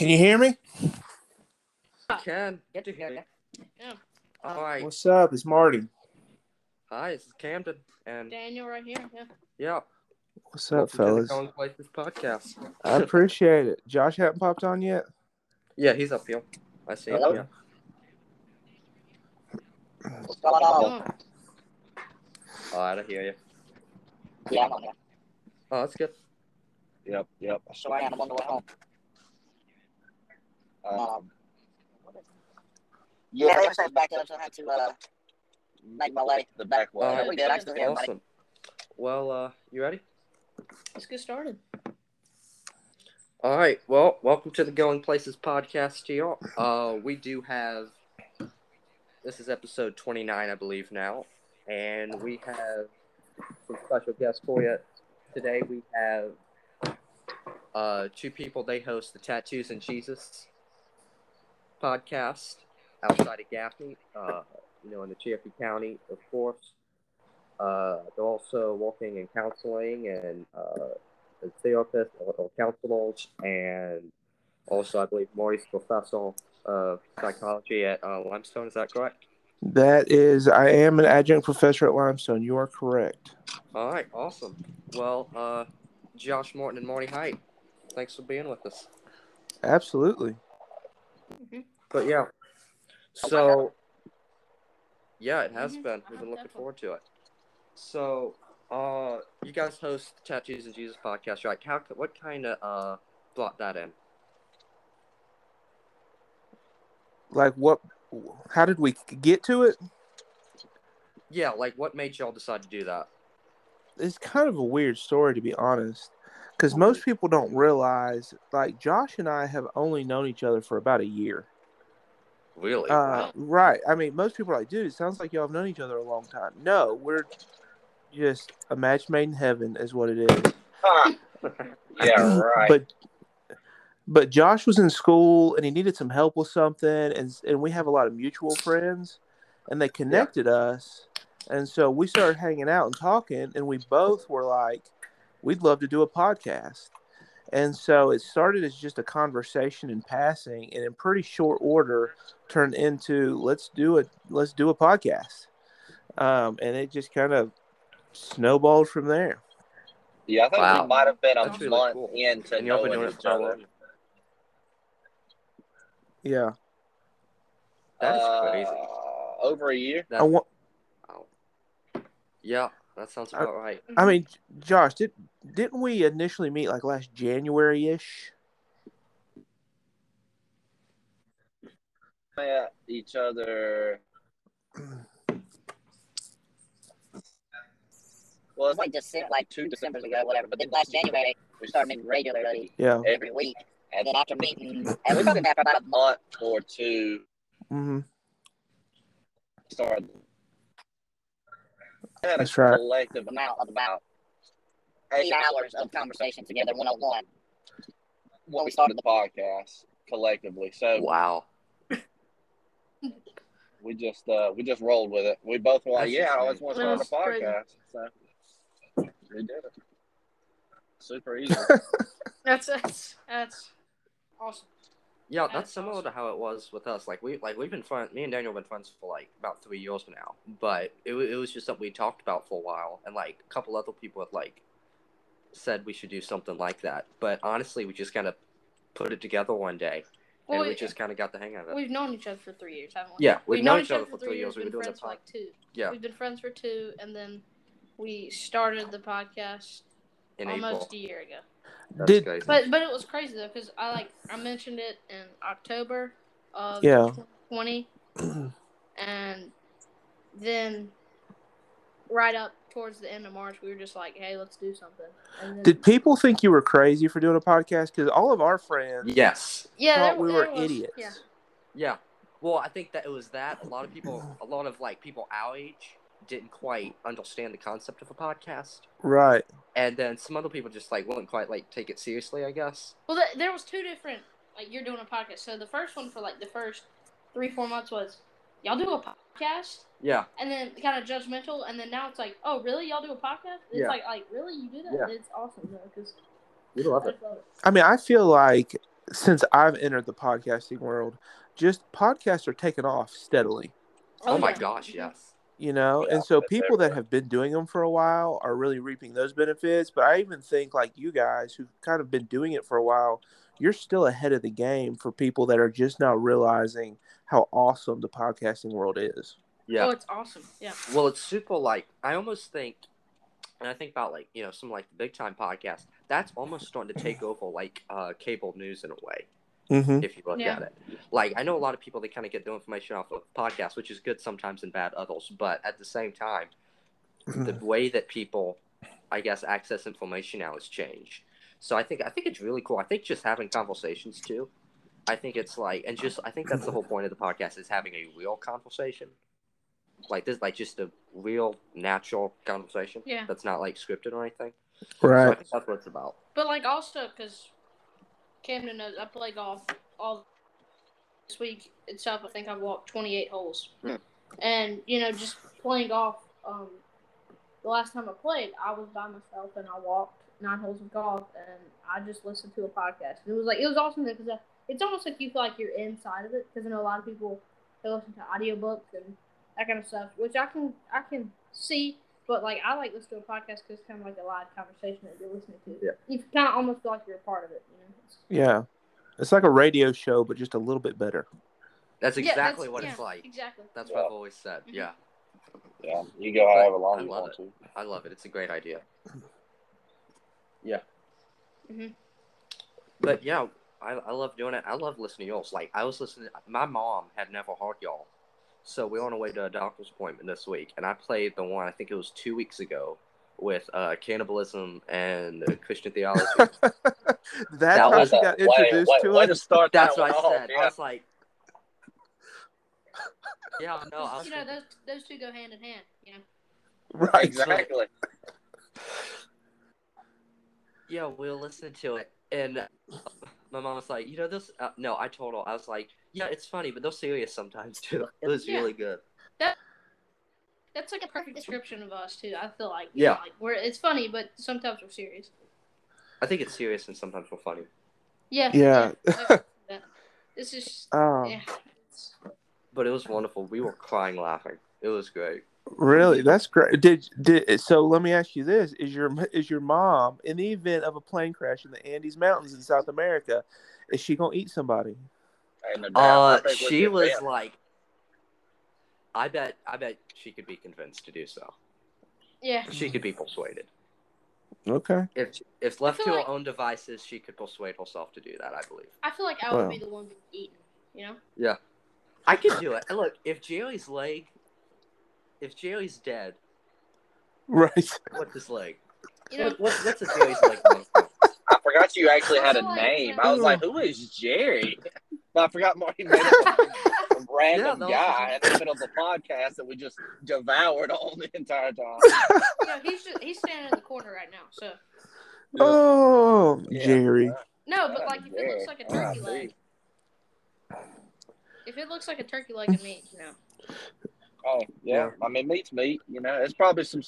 Can you hear me? Can get to hear you. Yeah. All right. What's up? It's Marty. Hi, this is Camden, and Daniel right here. Yeah. yeah, What's welcome up, to the fellas? Going Places podcast. I appreciate it. Josh hadn't popped on yet. Yeah, he's up here. I see him. Hello? Yeah. What's going on? Oh, All right, I hear you. Yeah, I'm on there. Oh, that's good. Yep, yep. So I'm on the way home. Um, yeah, they said back up, so I had to uh, make my way the back way. All right. we did. I still everybody. Awesome. Well, uh, you ready? let's get started. All right. Well, welcome to the Going Places podcast here. Uh, we do have. This is episode twenty nine, I believe now, and we have some special guests for you today. We have uh, two people. They host the Tattoos and Jesus podcast outside of Gaffney, uh, you know, in the Cherokee County, of course. Uh, they're also working in counseling and uh, as therapists or, or counselors, and also I believe Maurice professor of psychology at uh, Limestone. Is that correct? That is, I am an adjunct professor at Limestone. You are correct. All right, awesome. Well, uh, Josh Martin and Marty Height, thanks for being with us. Absolutely. But yeah, so yeah, it has Mhm, been. We've been looking forward to it. So, uh, you guys host the Tattoos and Jesus podcast, right? How? What kind of uh brought that in? Like, what? How did we get to it? Yeah, like what made y'all decide to do that? It's kind of a weird story, to be honest, because most people don't realize. Like, Josh and I have only known each other for about a year. Really? Uh, right. I mean, most people are like, dude, it sounds like y'all have known each other a long time. No, we're just a match made in heaven, is what it is. Huh. Yeah, right. But but Josh was in school and he needed some help with something, and and we have a lot of mutual friends, and they connected us, and so we started hanging out and talking, and we both were like, we'd love to do a podcast. And so it started as just a conversation in passing, and in pretty short order turned into let's do it, let's do a podcast, um, and it just kind of snowballed from there. yeah, I think Wow. we might have been a That's really month cool. into and y'all been knowing doing it each for how other. long? Yeah, That is Uh, crazy. Over a year. That- I want. Yeah, that sounds about right. I mean, Josh, did didn't we initially meet like last January ish? Met each other. Well, it's like just like two Decembers ago, whatever. But then last January, we started meeting regularly Yeah. every week. And then after meeting, and we probably met for about a month or two, hmm started. We had That's a right. collective amount of about eight hours of conversation together, one on one, when we started the podcast collectively. So Wow. we just uh, we just rolled with it. We both were like, That's "Yeah, I always insane. want to start a podcast." So we did it. Super easy. That's that's that's awesome. Yeah, That's similar to how it was with us. Like we like we've been friends. Me and Daniel have been friends for like about three years now. But it it was just something we talked about for a while, and like a couple other people had like said we should do something like that. But honestly, we just kind of put it together one day, and Well, we just kind of got the hang of it. We've known each other for three years, haven't we? Yeah, we've known each other for three years. We've Been been friends for like two. Yeah, We've been friends for two, and then we started the podcast in almost April. a year ago. That's Did- crazy. But but it was crazy though because I like I mentioned it in October of Yeah. 20, and then right up towards the end of March, we were just like, hey, let's do something. And then, Did people think you were crazy for doing a podcast? Because all of our friends yes. yeah, thought there- we were was- idiots. Yeah, Yeah. Well, I think that it was that. A lot of people, a lot of like people our age, didn't quite understand the concept of a podcast, Right. and then some other people just like wouldn't quite like take it seriously. I guess. Well, th- there was two different. Like you're doing a podcast. So the first one for like the first three four months was y'all do a podcast, Yeah. and then kind of judgmental, and then now it's like, oh really, y'all do a podcast? It's Yeah. like like really you do that? Yeah. It's awesome though because We love it. I mean, I feel like since I've entered the podcasting world, just podcasts are taking off steadily. Oh, my yeah. gosh, yes. You know, Yeah, and so people that have been doing them for a while are really reaping those benefits. But I even think like you guys who've kind of been doing it for a while, you're still ahead of the game for people that are just now realizing how awesome the podcasting world is. Yeah. Oh, it's awesome. Yeah. Well, it's super like I almost think, and I think about like you know some like the big time podcasts. That's almost starting to take over like uh, cable news in a way. Mm-hmm. If you look Yeah. at it, like I know a lot of people they kind of get their information off of podcasts, which is good sometimes and bad others. But at the same time, the way that people, I guess, access information now has changed. So I think I think it's really cool. I think just having conversations too. I think it's like, and just I think that's the whole point of the podcast is having a real conversation, like this, like just a real natural conversation. Yeah. That's not like scripted or anything. So I Right. think that's what it's about. But like also because Camden knows I play golf all this week itself. I think I've walked 28 holes, Hmm. and you know just playing golf. Um, the last time I played, I was by myself and I walked nine holes of golf, and I just listened to a podcast. And it was like it was awesome because it's almost like you feel like you're inside of it because I know a lot of people they listen to audiobooks and that kind of stuff, which I can I can see. But like I like listening to a podcast because it's kind of like a live conversation that you're listening to. Yeah. You kind of almost feel like you're a part of it. You know? It's- Yeah. It's like a radio show, but just a little bit better. That's Yeah, exactly that's- what yeah, it's like. Exactly. That's Yeah. what I've always said. Mhm. Yeah, Yeah, you go But however long I you love want it. to. I love it. It's a great idea. Yeah. Mhm. But yeah, I, I love doing it. I love listening to y'all's. Like I was listening. My mom had never heard y'all, so we were on our way to a doctor's appointment this week, and I played the one. I think it was two weeks ago with uh, cannibalism and uh, Christian theology. That's how was she a- got way- introduced way, to way us. to start That's that what I off, said. yeah. I was like, yeah, no, I was you know those those two go hand in hand. You know. Right. exactly. yeah, we were listening to it, and uh, my mom was like, you know, this. Uh, no, I told her, I was like, yeah, it's funny, but they're serious sometimes too. It was Yeah. really good. That That's like a perfect description of us too. I feel like Yeah. like we're it's funny, but sometimes we're serious. I think it's serious and sometimes we're funny. Yeah. Yeah. yeah. This is Oh, yeah. But it was wonderful. We were crying laughing. It was great. Really? That's great. Did did so? Let me ask you this: Is your is your mom in the event of a plane crash in the Andes Mountains in South America? Is she gonna eat somebody? Ain't no doubt. I Uh, she was bent. like, I bet, I bet she could be convinced to do so. Yeah. She could be persuaded. Okay. If if left to like- her own devices, she could persuade herself to do that. I believe. I feel like I would Wow. be the one being eaten. You know. Yeah, I could do it. And look, if Jerry's leg, if Jerry's dead, Right. what's his leg? You know. What, what, what's a Jerry's leg? I forgot you actually had a name. I was like, who is Jerry? But I forgot Marty made up a, a random Yeah, that guy in the middle of the podcast that we just devoured on the entire time. you know, he's just, he's standing in the corner right now. So Oh, Yeah. Jerry. no, but like if it looks like a turkey leg, if it looks like a turkey leg to me, you know. Oh yeah. I mean, meat's meat. You know, it's probably some.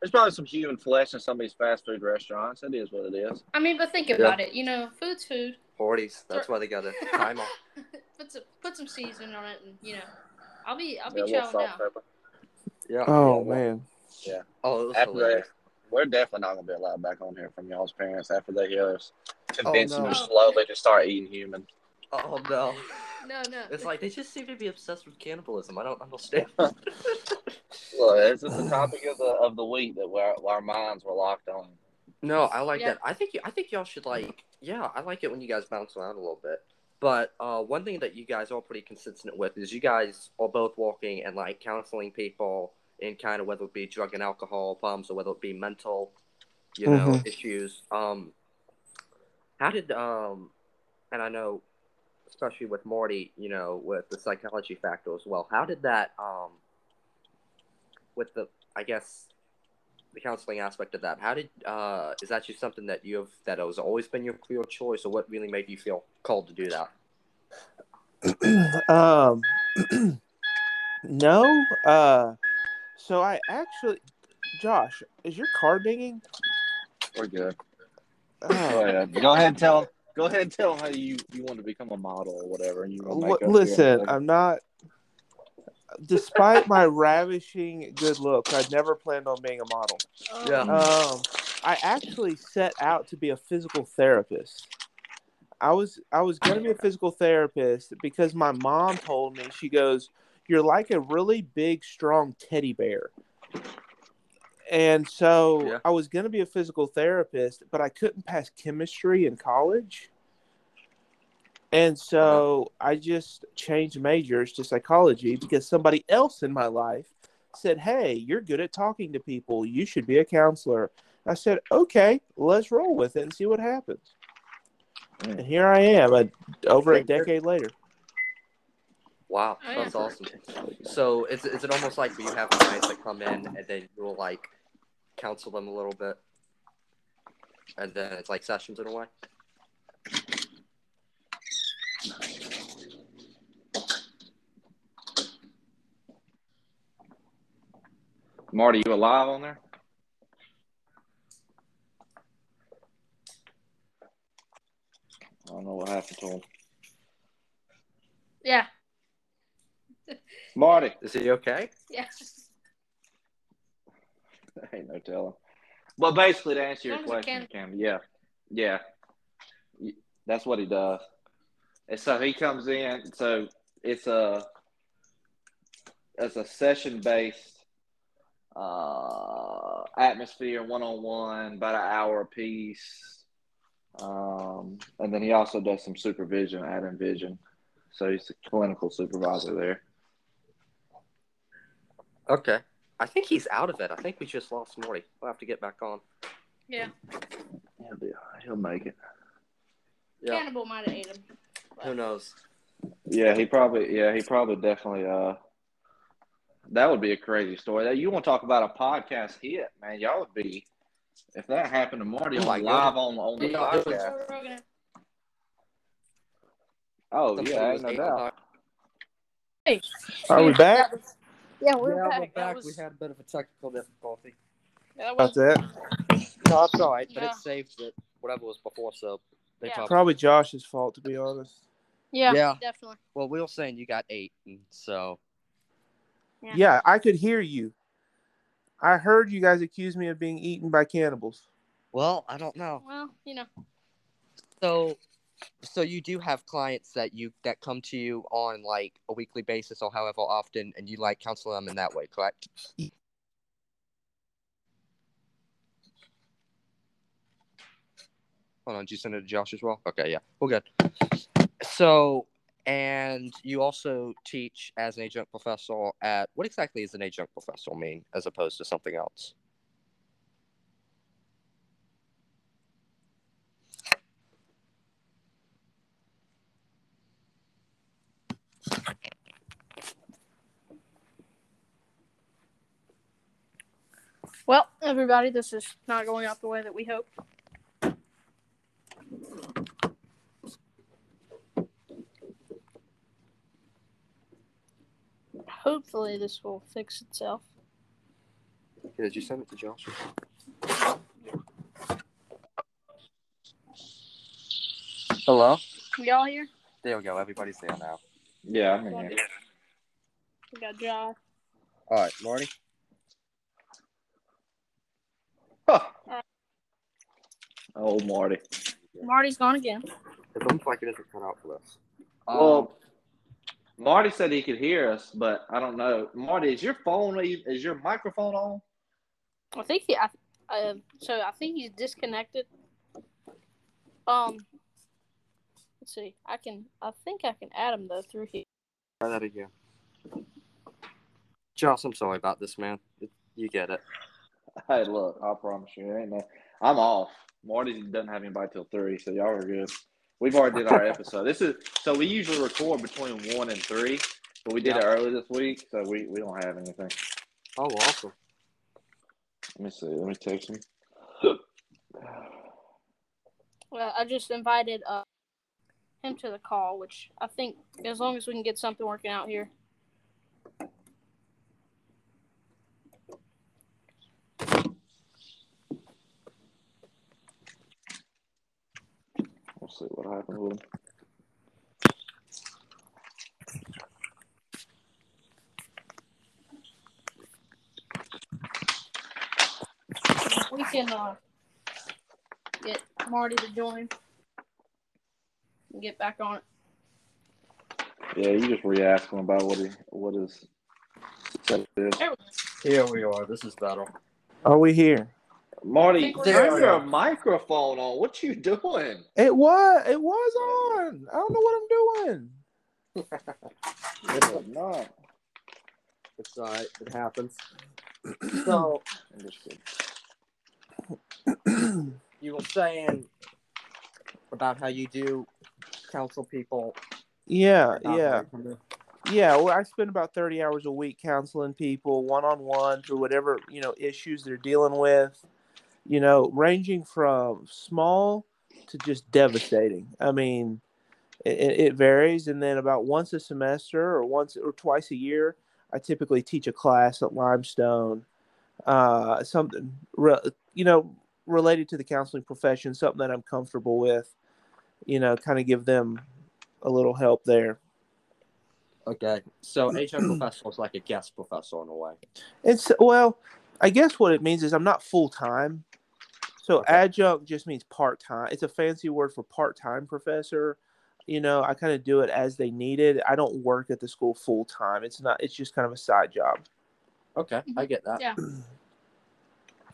There's probably some human flesh in some of these fast food restaurants. It is what it is. I mean, but think about it. You know, food's food. Forties. That's why they got to time off. put some put some seasoning on it, and you know, I'll be I'll be little chowing salt, now. pepper. Yeah. Oh Yeah, man. Yeah. Oh, it was After hilarious. that, we're definitely not gonna be allowed back on here from y'all's parents after they hear us oh, convincing no. you slowly to start eating human. Oh no. No, no. It's like they just seem to be obsessed with cannibalism. I don't understand. Look, this is the topic of the of the week that we're, our minds were locked on. no, I like Yeah. that. I think you, I think y'all should like. Yeah, I like it when you guys bounce around a little bit. But uh, one thing that you guys are pretty consistent with is you guys are both walking and like counseling people in kind of whether it be drug and alcohol problems or whether it be mental, you know, Mhm. issues. Um, how did um, and I know, especially with Marty, you know, with the psychology factor as well. How did that um, with the I guess the counseling aspect of that. How did uh, is that just something that you have that has always been your clear choice, or what really made you feel called to do that? um, no. Uh, so I actually, Josh, is your car dinging? We're good. Oh, ahead. Go ahead and tell. Go ahead and tell how you, you want to become a model or whatever. And you wanna make What, up listen, your- I'm not. Despite my ravishing good looks, I never planned on being a model. Yeah. Um, I actually set out to be a physical therapist. I was I was going to be a physical therapist because my mom told me she goes, "You're like a really big, strong teddy bear." And so Yeah. I was going to be a physical therapist, but I couldn't pass chemistry in college. And so I just changed majors to psychology because somebody else in my life said, Hey, you're good at talking to people. You should be a counselor. I said, Okay, let's roll with it and see what happens. And here I am, a, over a decade later. Wow, Oh, that's awesome. So is, is it almost like you have clients that come in and then you'll like counsel them a little bit, and then it's like sessions in a way? Marty, you alive on there? I don't know what happened to him. Yeah. Marty, Is he okay? Yeah. ain't no telling. But basically, to answer your Sounds question, Cam. Cam, yeah, yeah, that's what he does. And so he comes in. So it's a it's a session based uh, atmosphere, one on one, about an hour apiece. Um, and then he also does some supervision at Envision. So he's a clinical supervisor there. Okay. I think he's out of it. I think we just lost Marty. We'll have to get back on. Yeah. He'll, be, he'll make it. Yeah. Cannibal might have ate him. Who knows? Yeah, he probably. Yeah, he probably definitely. Uh, that would be a crazy story. That you want to talk about a podcast hit, man? Y'all would be. If that happened to Marty Oh on my live on on the Yeah, podcast. Oh Somebody yeah, no doubt. Hey. Are we back? Yeah, we're yeah, back. we're back. was- We had a bit of a technical difficulty. that About was- that? No, it's all right, but Yeah. it saved it. Whatever was before, so they Yeah. probably. Probably Josh's fault, to be honest. yeah, Yeah. definitely. Well, we were saying you got eight, and so Yeah. Yeah, I could hear you. I heard you guys accuse me of being eaten by cannibals. well, I don't know. Well, you know. So, so you do have clients that you that come to you on like a weekly basis or however often, and you like counsel them in that way, correct? Hold on, did you send it to Josh as well? Okay, yeah, we're good. So, and you also teach as an adjunct professor at what exactly does an adjunct professor mean, as opposed to something else? Well, everybody, this is not going out the way that we hoped. Hopefully, this will fix itself. Did you send it to Josh? Hello. We all here? There we go. Everybody's there now. Yeah, I mean, yeah. We got Josh. All right, Marty. Huh. Oh, Marty. Marty's gone again. It looks like it isn't cut out for this. Well, Marty said he could hear us, but I don't know. Marty, is your phone? Is your microphone on? I think he. I, uh, so I think he's disconnected. Um. Let's see. I can. I think I can add him though through here. try that again. Josh, I'm sorry about this, man. You get it. Hey, look, I promise you, ain't no. I'm off. Marty doesn't have anybody till three, so y'all are good. We've already did our episode. This is so we usually record between one and three, but we did it early this week, so we, we don't have anything. Oh, awesome. Let me see. Let me text him. Well, I just invited uh, him to the call, which I think as long as we can get something working out here. We'll see what happened with him. We can uh, get Marty to join and get back on it. Yeah, you just re-ask him about what he what his set is. There we go. Here we are. This is better. Are we here? Marty, turn your microphone on. What you doing? It was. It was on. I don't know what I'm doing. It's not. It's all right. It happens. So I'm just kidding. you were saying about how you do counsel people. Yeah, yeah, learn from them. yeah. Well, I spend about thirty hours a week counseling people one on one through whatever you know issues they're dealing with. You know, ranging from small to just devastating. I mean, it, it it varies, and then about once a semester or once or twice a year, I typically teach a class at Limestone. Uh, something re- you know related to the counseling profession, something that I'm comfortable with. You know, kind of give them a little help there. Okay. So HR professor is like a guest professor in a way. It's well, I guess what it means is I'm not full time. So Okay. adjunct just means part time. It's a fancy word for part time professor. You know, I kind of do it as they need it. I don't work at the school full time. It's not. It's just kind of a side job. Okay, I get that. Yeah.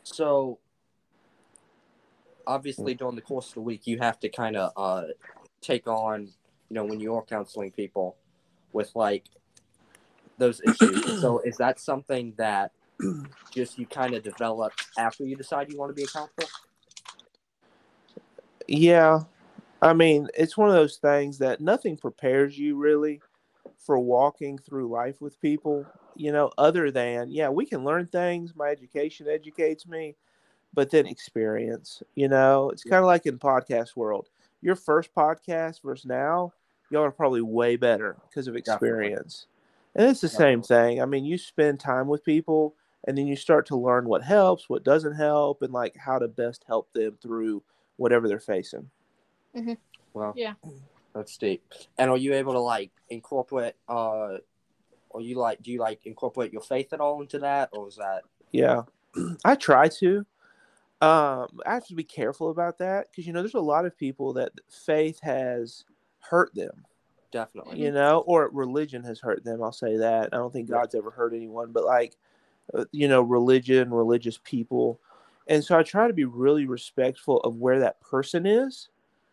So obviously during the course of the week you have to kind of uh take on, you know, when you're counseling people with like those issues. so is that something that just you kind of develop after you decide you want to be a counselor? Yeah, I mean, it's one of those things that nothing prepares you really for walking through life with people. You know, other than yeah, we can learn things. My education educates me, but then experience. You know, it's kind of like in podcast world. Your first podcast versus now, y'all are probably way better because of experience. And it's the same thing. I mean, you spend time with people, and then you start to learn what helps, what doesn't help, and like how to best help them through whatever they're facing. Well, Yeah. that's deep. And are you able to like incorporate? uh Or you like? Do you like incorporate your faith at all into that, or is that? Yeah, I try to. Um, I have to be careful about that because you know there's a lot of people that faith has hurt them, Definitely. you know, or religion has hurt them. I'll say that. I don't think God's ever hurt anyone, but like, uh, you know, religion, religious people, and so I try to be really respectful of where that person is,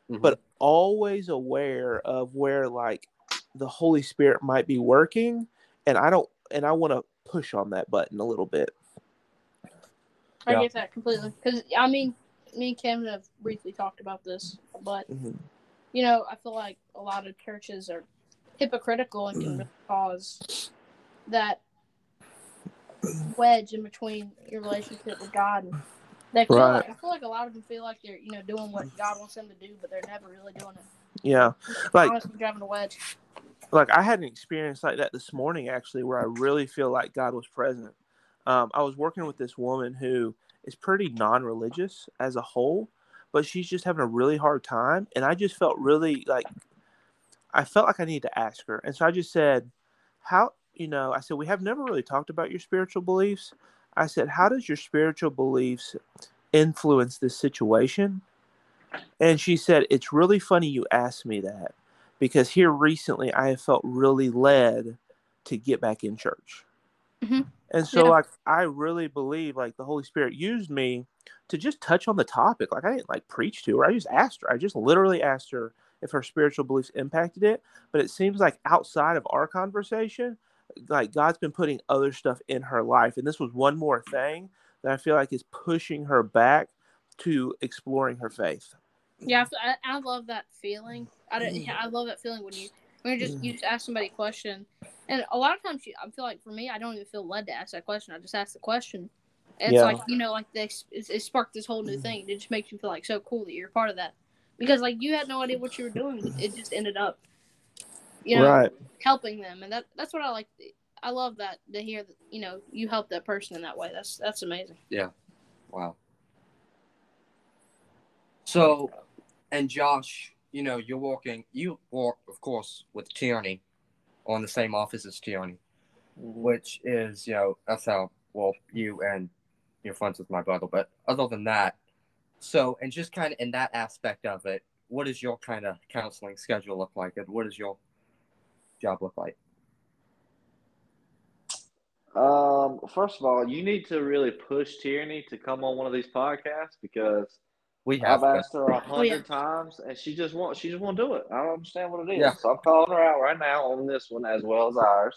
Mhm. but always aware of where like the Holy Spirit might be working, and I don't, and I want to push on that button a little bit. I Yeah. get that completely. Because, I mean, me and Kevin have briefly talked about this, but, Mhm. you know, I feel like a lot of churches are hypocritical and can really cause that wedge in between your relationship with God. And they feel Right. like, I feel like a lot of them feel like they're, you know, doing what God wants them to do, but they're never really doing it. Yeah, like Honestly, driving a wedge. like I had an experience like that this morning actually, where I really feel like God was present. Um, I was working with this woman who is pretty non-religious as a whole, but she's just having a really hard time, and I just felt really like I felt like I needed to ask her, and so I just said, "How?" You know, I said we have never really talked about your spiritual beliefs. I said, "How does your spiritual beliefs influence this situation?" And she said, "It's really funny you asked me that." because here recently I have felt really led to get back in church. Mhm. And so Yeah. like I really believe like the Holy Spirit used me to just touch on the topic. Like I didn't like preach to her. I just asked her. I just literally asked her if her spiritual beliefs impacted it. But it seems like outside of our conversation, like God's been putting other stuff in her life. And this was one more thing that I feel like is pushing her back to exploring her faith. Yeah, I, I love that feeling. I, don't, Mm. I love that feeling when you when you just you just ask somebody a question, and a lot of times you, I feel like for me, I don't even feel led to ask that question. I just ask the question. And Yeah. It's like you know, like this, it, it sparked this whole new mm-hmm. thing. It just makes you feel like so cool that you're part of that, because like you had no idea what you were doing. It just ended up, you know, right. helping them, and that that's what I like. I love that to hear that you know you help that person in that way. That's that's amazing. Yeah, wow. So, and Josh, you know, you're walking. you walk, of course, with Tierney on the same office as Tierney, Mm-hmm. which is, you know, that's how, well, you and you're friends with my brother. But other than that, so, and just kind of in that aspect of it, what does your kind of counseling schedule look like? And what does your job look like? Um, first of all, you need to really push Tierney to come on one of these podcasts because We have I've asked her a hundred yeah. times and she just won't she just won't do it. I don't understand what it is. Yeah. So I'm calling her out right now on this one as well as ours.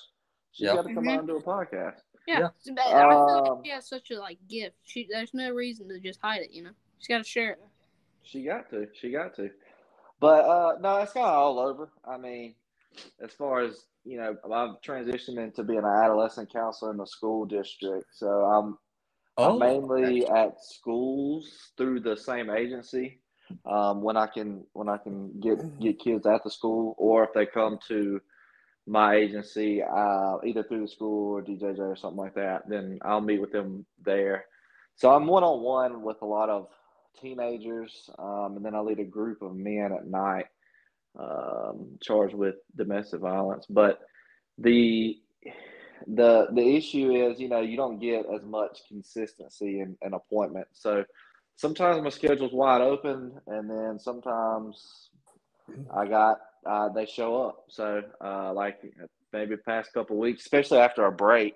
She's Yeah. got to come Mhm. on and do a podcast. Yeah, Yeah. it's bad. I feel Um, like she has such a like gift. She there's no reason to just hide it. You know, she's got to share it. She got to. She got to. But uh no, it's kind of all over. I mean, as far as you know, I've transitioned into being an adolescent counselor in the school district. So I'm Oh, I'm mainly at schools through the same agency. Um, when I can when I can get get kids at the school, or if they come to my agency, uh, either through the school or DJJ or something like that, then I'll meet with them there. So I'm one on one with a lot of teenagers, um, and then I lead a group of men at night um, charged with domestic violence. But the the the issue is, you know, you don't get as much consistency in an appointment. So sometimes my schedule's wide open, and then sometimes I got uh, they show up. So uh, like maybe past couple weeks, especially after a break,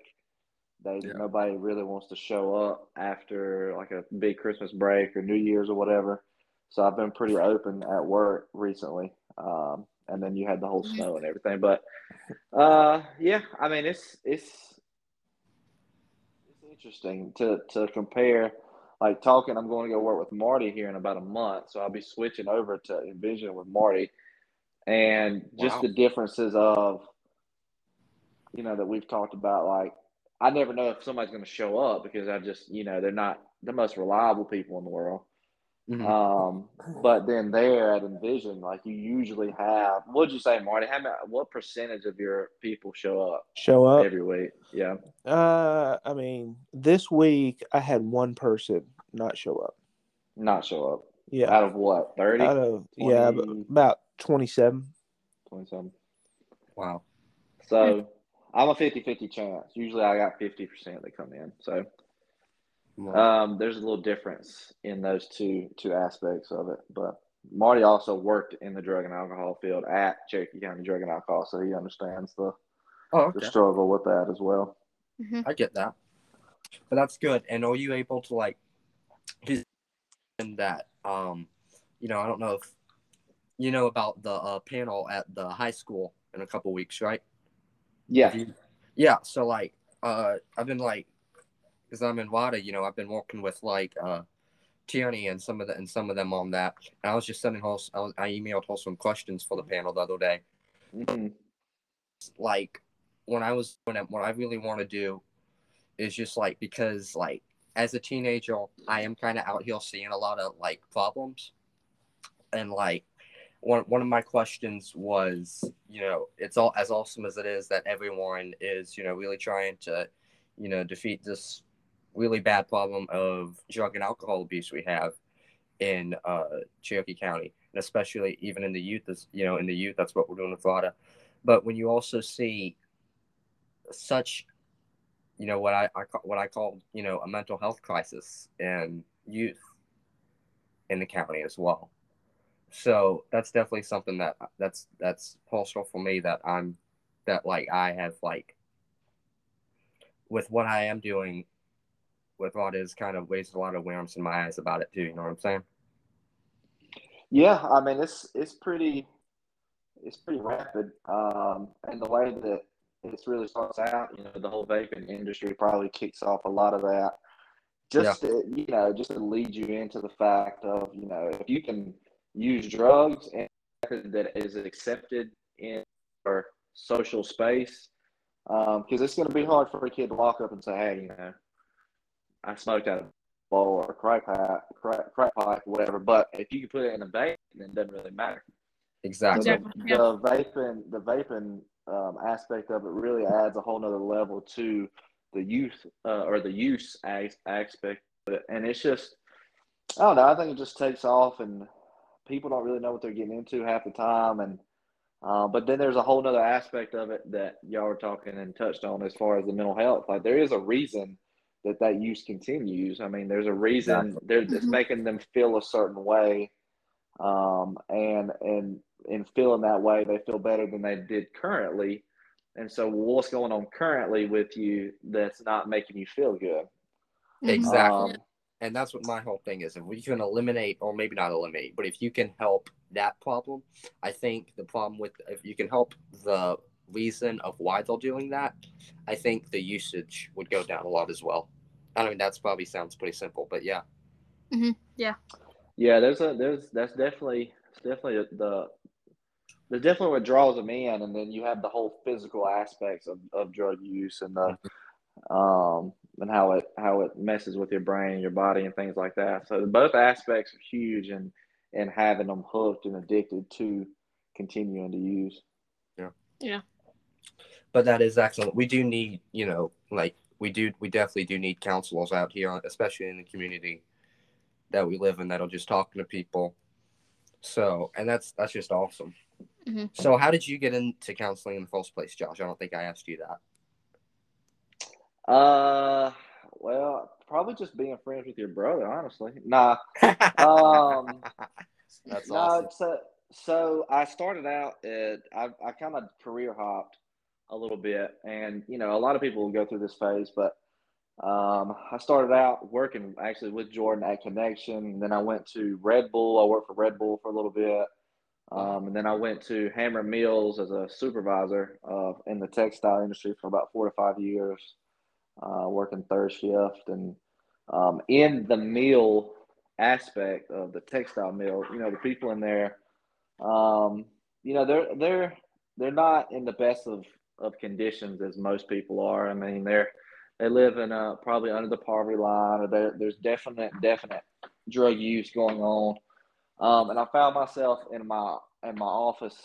they Yeah. nobody really wants to show up after like a big Christmas break or New Year's or whatever. So I've been pretty open at work recently. Um, and then you had the whole Mhm. snow and everything, but uh, yeah, I mean it's it's it's interesting to to compare. Like talking, I'm going to go work with Marty here in about a month, so I'll be switching over to Envision with Marty, and just Wow. the differences of, you know, that we've talked about. Like, I never know if somebody's going to show up because I just, you know, they're not the most reliable people in the world. Mhm. Um, but then there at Envision, like you usually have, what'd you say, Marty? How many, what percentage of your people show up Show up. every week? Yeah. Uh, I mean, this week I had one person not show up. Not show up. Yeah, Out of what? 30? out of yeah, about twenty-seven. 27. wow. So I'm a 50 50 chance. Usually I got 50% that come in. So Wow. Um, there's a little difference in those two two aspects of it. But Marty also worked in the drug and alcohol field at Cherokee County Drug and Alcohol, so he understands the, oh, the struggle with that as well. I get that. But that's good. And are you able to like just in that um you know, I don't know if you know about the uh, panel at the high school in a couple weeks, right? Yeah. You- Yeah, so like uh I've been like cuz I'm in WADA, you know, I've been working with like uh Tierney and some of the and some of them on that. And I was just sending her I, was, I emailed her some questions for the panel the other day. Mhm. like when I was when I, what I really want to do is just like because like as a teenager I am kind of out here seeing a lot of like problems and like one one of my questions was you know it's all as awesome as it is that everyone is you know really trying to you know defeat this really bad problem of drug and alcohol abuse we have in uh, Cherokee County and especially even in the youth you know in the youth that's what we're doing with VADA but when you also see such you know what I, I what I call you know a mental health crisis in youth in the county as well. So that's definitely something that that's that's personal for me that I'm that like I have like with what I am doing with what is kind of raised a lot of awareness in my eyes about it too you know what I'm saying Yeah, I mean it's it's pretty it's pretty rapid. Um, and the way that it really starts out, you know, the whole vaping industry probably kicks off a lot of that. Just to, you know, just to lead you into the fact of you know if you can use drugs and that is accepted in our social space, because it's going to be hard for a kid to walk up and say, hey, you know, I smoked out of a bowl or crack pipe, crack, crack pipe, whatever. But if you can put it in a vape, then it doesn't really matter. exactly So the, yeah. the vaping, the vaping um, aspect of it really adds a whole nother level to the youth uh, or the use as- aspect of it, and it's just, I don't know. I think it just takes off, and people don't really know what they're getting into half the time, and uh, but then there's a whole other aspect of it that y'all were talking and touched on as far as the mental health. Like there is a reason that that use continues. I mean, there's a reason Exactly. there it's Mhm. making them feel a certain way, um, and and in feeling that way, they feel better than they did currently. And so, what's going on currently with you that's not making you feel good? Exactly. Um, and that's what my whole thing is. If we can eliminate, or maybe not eliminate, but if you can help that problem, I think the problem with if you can help the reason of why they're doing that, I think the usage would go down a lot as well. I mean, that's probably sounds pretty simple, but yeah, Yeah, Yeah, there's a there's that's definitely it's definitely the there's definitely what draws them in, and then you have the whole physical aspects of, of drug use and the um and how it how it messes with your brain, your body, and things like that. So both aspects are huge and and having them hooked and addicted to continuing to use. But that is excellent. We do need, you know, like we do, we definitely do need counselors out here, especially in the community that we live in, that'll just talking to people. So, and that's that's just awesome. Mhm. So, how did you get into counseling in the first place, Josh? I don't think I asked you that. Uh, well, probably just being friends with your brother, honestly. Nah, um, that's no, awesome. so so I started out at I I kind of career hopped a little bit, and you know a lot of people will go through this phase, but um, I started out working actually with Jordan at Connection, and then I went to Red Bull. I worked for Red Bull for a little bit, um, and then I went to Hamrick Mills as a supervisor uh, in the textile industry for about four to five years, uh, working third shift, and um, in the mill aspect of the textile mill, you know, the people in there um, you know, they're they're they're not in the best of, of conditions as most people are. I mean, they're they live in uh, probably under the poverty line, or there's definite definite drug use going on. Um, and I found myself in my in my office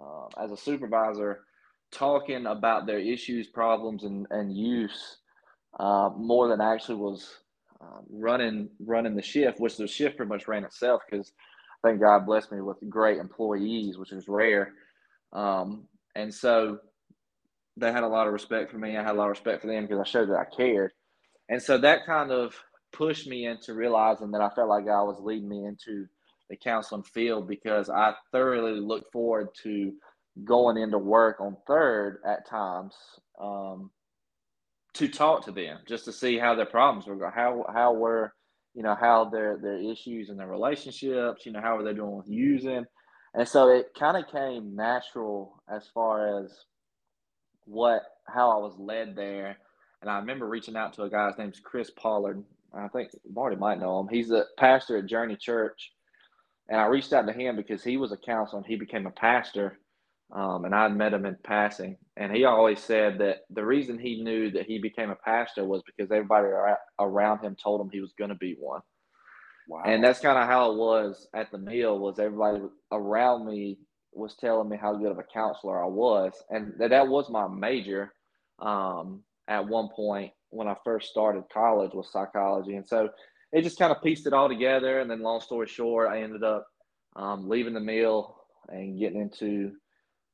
uh, as a supervisor talking about their issues, problems, and and use uh, more than actually was um, running running the shift, which the shift pretty much ran itself because thank God blessed me with great employees, which is rare. Um, and so they had a lot of respect for me. I had a lot of respect for them because I showed that I cared. And so that kind of pushed me into realizing that I felt like God was leading me into the counseling field because I thoroughly looked forward to going into work on third at times um, to talk to them just to see how their problems were going, how how were you know how their their issues and their relationships, you know how are they doing with using, and so it kind of came natural as far as what how I was led there. And I remember reaching out to a guy. His name's Chris Pollard. I think Marty might know him. He's a pastor at Journey Church, and I reached out to him because he was a counselor and he became a pastor. Um, and I'd met him in passing, and he always said that the reason he knew that he became a pastor was because everybody around him told him he was going to be one. Wow. And that's kind of how it was at the meal. Was everybody around me was telling me how good of a counselor I was, and that that was my major. Um, at one point when I first started college was psychology, and so it just kind of pieced it all together. And then, long story short, I ended up um, leaving the meal and getting into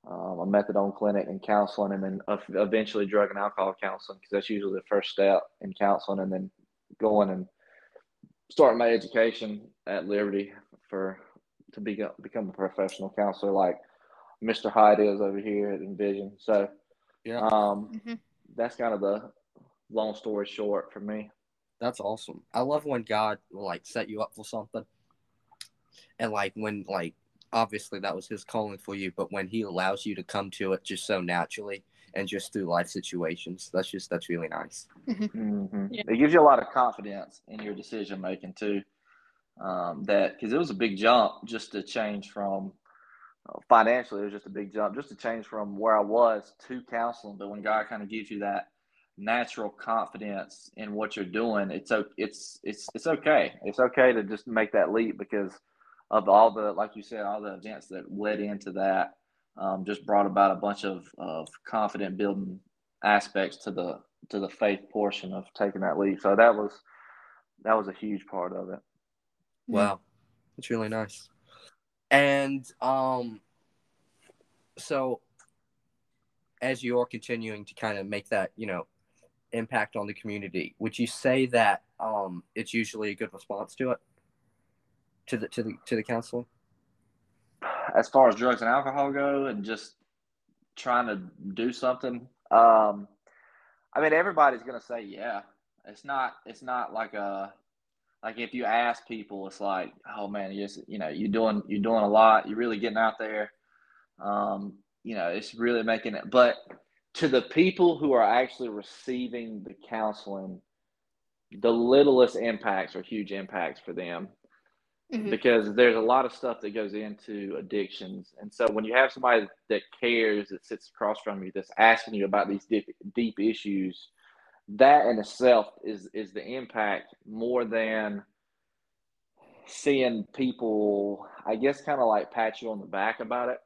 um, a methadone clinic and counseling, and then eventually drug and alcohol counseling because that's usually the first step in counseling, and then going and starting my education at Liberty for to be, become a professional counselor like Mr. Height is over here at Envision. So, Yeah. um, Mhm. that's kind of the long story short for me. That's awesome. I love when God will like set you up for something. And like when like obviously that was his calling for you, but when he allows you to come to it just so naturally and just through life situations, that's just that's really nice. hmm Yeah. It gives you a lot of confidence in your decision making too. Um, that because it was a big jump just to change from uh, financially, it was just a big jump just to change from where I was to counseling. But when God kind of gives you that natural confidence in what you're doing, it's it's it's it's okay. It's okay to just make that leap because of all the like you said, all the events that led into that. Um, just brought about a bunch of, of confident building aspects to the to the faith portion of taking that leap. So that was that was a huge part of it. Wow. It's really nice. And um, so as you're continuing to kind of make that, you know, impact on the community, would you say that um, it's usually a good response to it, to the to the to the counseling? As far as drugs and alcohol go, and just trying to do something, um, I mean, everybody's gonna say yeah. It's not. It's not like a like if you ask people, it's like, oh man, you just you know you're doing you're doing a lot. You're really getting out there. Um, you know, it's really making it. But to the people who are actually receiving the counseling, the littlest impacts are huge impacts for them. Mm-hmm. Because there's a lot of stuff that goes into addictions, and so when you have somebody that cares, that sits across from you, that's asking you about these deep, deep issues, that in itself is is the impact more than seeing people i guess kind of like pat you on the back about it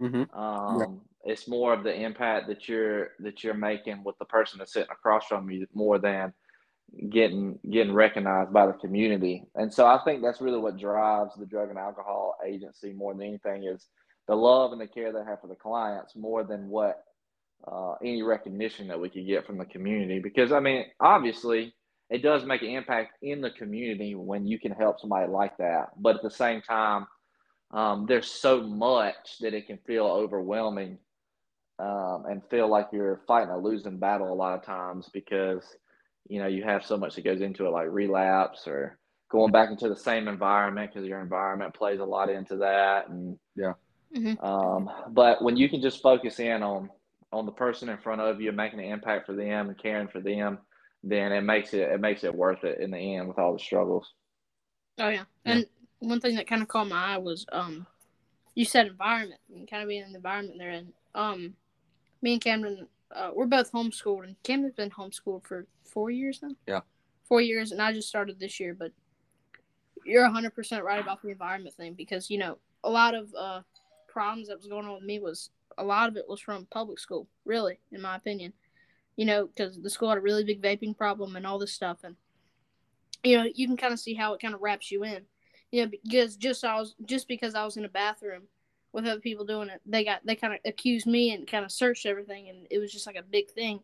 mm-hmm. um, yeah. it's more of the impact that you're that you're making with the person that's sitting across from you more than getting getting recognized by the community and so i think that's really what drives the drug and alcohol agency more than anything is the love and the care they have for the clients more than what uh, any recognition that we could get from the community. Because I mean, obviously, it does make an impact in the community when you can help somebody like that. But at the same time, um, there's so much that it can feel overwhelming um, and feel like you're fighting a losing battle a lot of times because you know you have so much that goes into it, like relapse or going back into the same environment because your environment plays a lot into that. And yeah. Mm-hmm. Um, but when you can just focus in on on the person in front of you, making an impact for them and caring for them, then it makes it it makes it worth it in the end with all the struggles. Oh yeah, and one thing that kind of caught my eye was um, you said environment and kind of being in the environment they're in. Um, me and Camden, uh, we're both homeschooled, and Camden's been homeschooled for four years now. Yeah, four years, and I just started this year. But you're hundred percent right about the environment thing because you know a lot of uh problems that was going on with me was a lot of it was from public school, really, in my opinion. You know, because the school had a really big vaping problem and all this stuff, and you know, you can kind of see how it kind of wraps you in. You know, because just I was just because I was in a bathroom with other people doing it, they got they kind of accused me and kind of searched everything, and it was just like a big thing.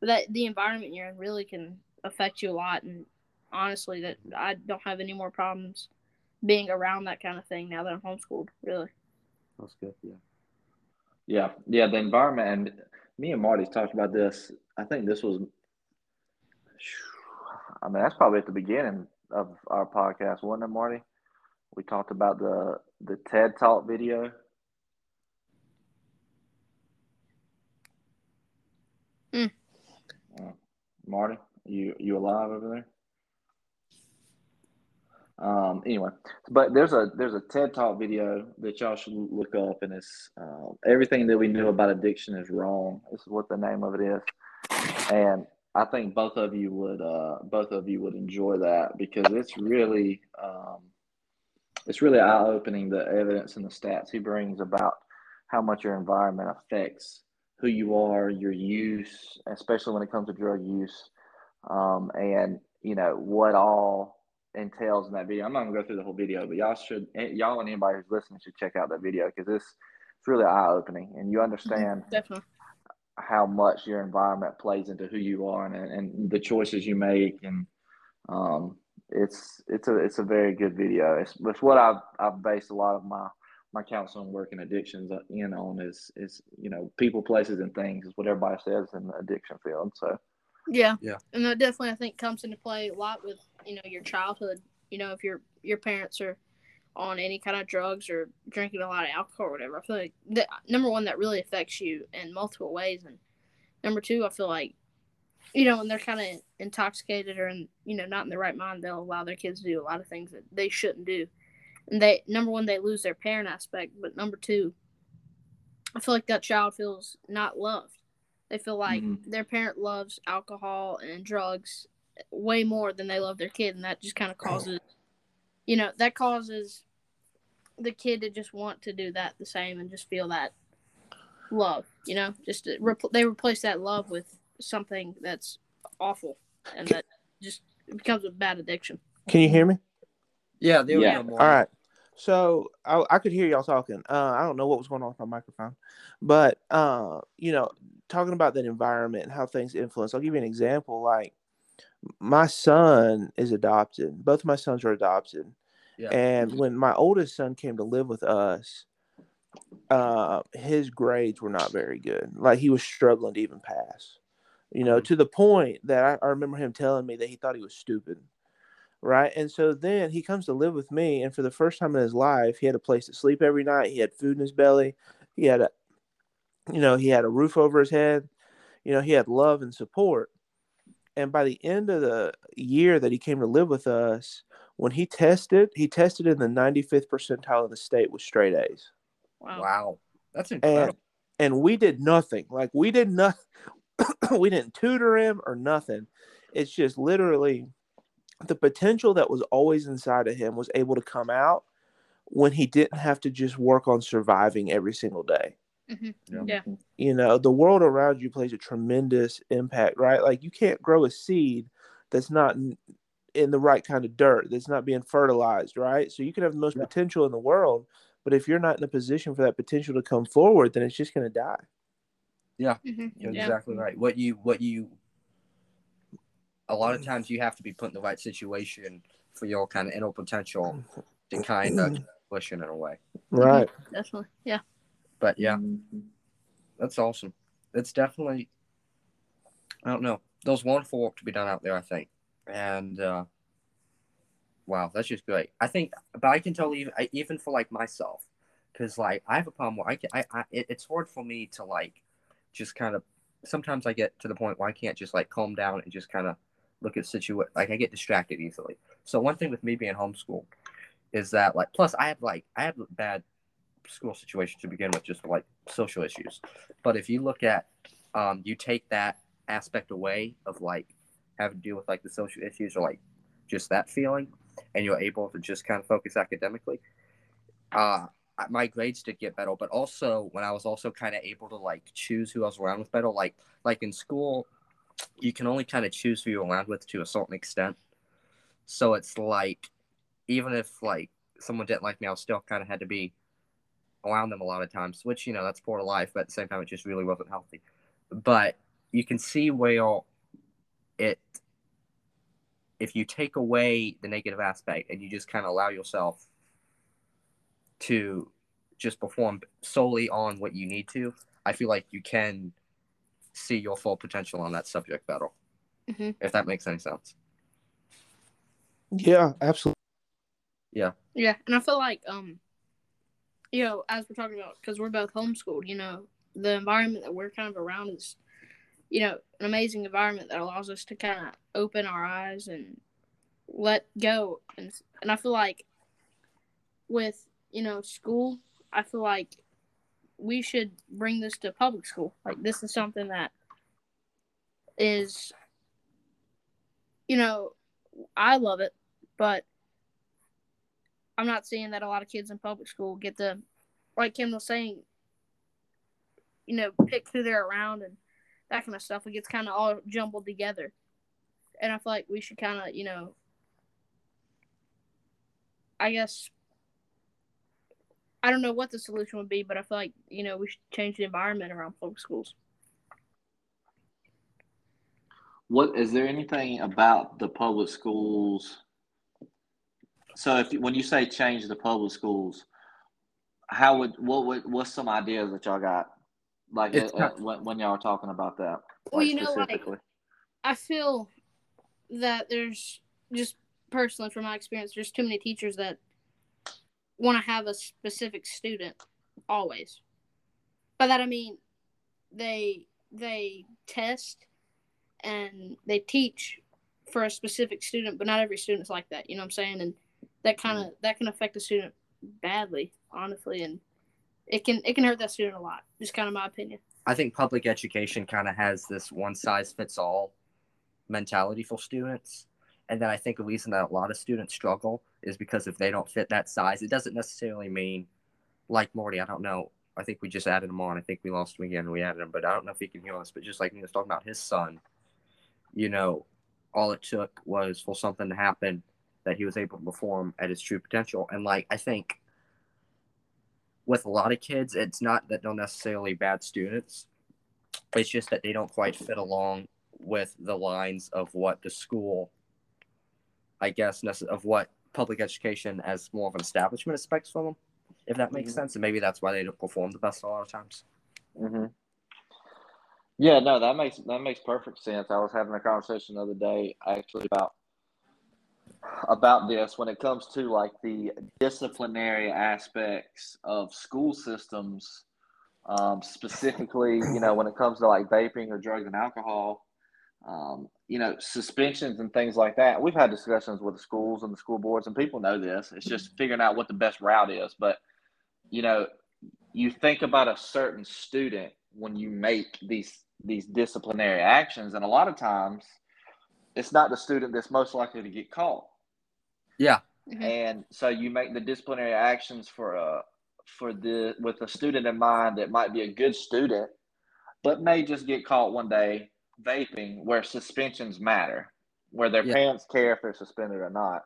But that the environment you're in really can affect you a lot, and honestly, that I don't have any more problems being around that kind of thing now that I'm homeschooled. Really. That's good. Yeah. Yeah, yeah, the environment and me and Marty talked about this. I think this was, I mean, that's probably at the beginning of our podcast, wasn't it, Marty? We talked about the the TED Talk video. Mm. Uh, Marty, you you alive over there? Um, anyway, but there's a there's a TED Talk video that y'all should look up, and it's uh, everything that we knew about addiction is wrong. This is what the name of it is, and I think both of you would uh, both of you would enjoy that because it's really um, it's really eye opening the evidence and the stats he brings about how much your environment affects who you are, your use, especially when it comes to drug use, um, and you know what all entails in that video. I'm not gonna go through the whole video, but y'all should, eh, y'all and anybody who's listening should check out that video because this it's really eye opening, and you understand mm-hmm. Definitely. how much your environment plays into who you are and, and the choices you make, and um, it's it's a it's a very good video. It's, it's what I've I've based a lot of my my counseling work and addictions uh, in on is is you know people, places, and things is what everybody says in the addiction field. So. Yeah. Yeah. And that definitely I think comes into play a lot with, you know, your childhood. You know, if your your parents are on any kind of drugs or drinking a lot of alcohol or whatever, I feel like that number one that really affects you in multiple ways and number two, I feel like you know, when they're kind of intoxicated or in, you know, not in the right mind, they'll allow their kids to do a lot of things that they shouldn't do. And they number one, they lose their parent aspect, but number two, I feel like that child feels not loved they feel like mm-hmm. their parent loves alcohol and drugs way more than they love their kid, and that just kind of causes, you know, that causes the kid to just want to do that the same and just feel that love. You know, just repl- they replace that love with something that's awful, and that just becomes a bad addiction. Can you hear me? Yeah, yeah. All right. So I, I could hear y'all talking. Uh, I don't know what was going on with my microphone, but uh, you know, talking about that environment and how things influence. I'll give you an example. Like my son is adopted. Both of my sons are adopted, Yeah. and when my oldest son came to live with us, uh, his grades were not very good. Like he was struggling to even pass. You know, Mhm. to the point that I, I remember him telling me that he thought he was stupid right? And so then he comes to live with me, and for the first time in his life, he had a place to sleep every night. He had food in his belly. He had a, you know, he had a roof over his head. You know, he had love and support. And by the end of the year that he came to live with us, when he tested, he tested in the 95th percentile of the state with straight A's. Wow. Wow. That's And incredible. and we did nothing. Like we did not we didn't tutor him or nothing. It's just literally the potential that was always inside of him was able to come out when he didn't have to just work on surviving every single day. Mm-hmm. Yeah. Yeah. You know, the world around you plays a tremendous impact, right? Like you can't grow a seed that's not in, in the right kind of dirt, that's not being fertilized, right? So you can have the most Yeah. potential in the world, but if you're not in a position for that potential to come forward, then it's just going to die. Mhm. You're Yeah. exactly right. What you what you a lot of mm. times you have to be put in the right situation for your kind of inner potential mm. to kind of push in a way. Right. Mm-hmm. Definitely. Yeah. But yeah, that's awesome. It's definitely I don't know. There's wonderful work to be done out there, I think. And uh wow, that's just great. I think but I can tell even even for like myself cuz like I have a problem where I can I, I it, it's hard for me to like just kind of sometimes I get to the point where I can't just like calm down and just kind of look at situation like I get distracted easily. So one thing with me being homeschooled is that like plus I have like I have bad school situation to begin with just like social issues. But if you look at um you take that aspect away of like having to deal with like the social issues or like just that feeling and you're able to just kind of focus academically uh my grades did get better but also when i was also kind of able to like choose who i was around with better like like in school you can only kind of choose who you're around with to a certain extent so it's like even if like someone didn't like me i still kind of had to be around them a lot of times which you know that's part of life but at the same time it just really wasn't healthy but you can see where it if you take away the negative aspect and you just kind of allow yourself to just perform solely on what you need to, I feel like you can see your full potential on that subject better. Mhm. If that makes any sense. Yeah, absolutely. Yeah. Yeah, and I feel like um, you know, as we're talking about, because we're both homeschooled, you know, the environment that we're kind of around is, you know, an amazing environment that allows us to kind of open our eyes and let go, and and I feel like with you know school, I feel like we should bring this to public school. Like this is something that is, you know, I love it, but I'm not seeing that a lot of kids in public school get to, like Kim was saying, you know, pick who they're around and that kind of stuff. It gets kind of all jumbled together. And I feel like we should kind of, you know, I guess, I don't know what the solution would be, but I feel like, you know, we should change the environment around public schools. What is there anything about the public schools? So if when you say change the public schools, how would what would what's some ideas that y'all got? Like It's uh, not- when, when y'all are talking about that, Well, like you know, like- I feel that there's just personally from my experience, there's too many teachers that want to have a specific student always. By that I mean they they test and they teach for a specific student, but not every student's like that. You know what I'm saying? And that kind of mm-hmm. that can affect a student badly, honestly, and it can it can hurt that student a lot. Just kind of my opinion. I think public education kind of has this one size fits all mentality for students. And then I think the reason that a lot of students struggle is because if they don't fit that size, it doesn't necessarily mean, like Marty, I don't know. I think we just added him on. I think we lost him again. We added him, but I don't know if he can hear us. But just like he was talking about his son, you know, all it took was for something to happen that he was able to perform at his true potential. And like, I think with a lot of kids, it's not that they're necessarily bad students. It's just that they don't quite fit along with the lines of what the school, I guess, of what public education as more of an establishment expects from them, if that makes mm-hmm. sense. And maybe that's why they don't perform the best a lot of times. Mm-hmm. Yeah, no, that makes that makes perfect sense. I was having a conversation the other day actually about about this when it comes to like the disciplinary aspects of school systems um, specifically you know when it comes to like vaping or drugs and alcohol um, you know suspensions and things like that. We've had discussions with the schools and the school boards and people know this. It's just figuring out what the best route is. But you know you think about a certain student when you make these these disciplinary actions and a lot of times it's not the student that's most likely to get caught yeah. Mm-hmm. And so you make the disciplinary actions for a for the with a student in mind that might be a good student, but may just get caught one day vaping where suspensions matter, where their yeah. parents care if they're suspended or not.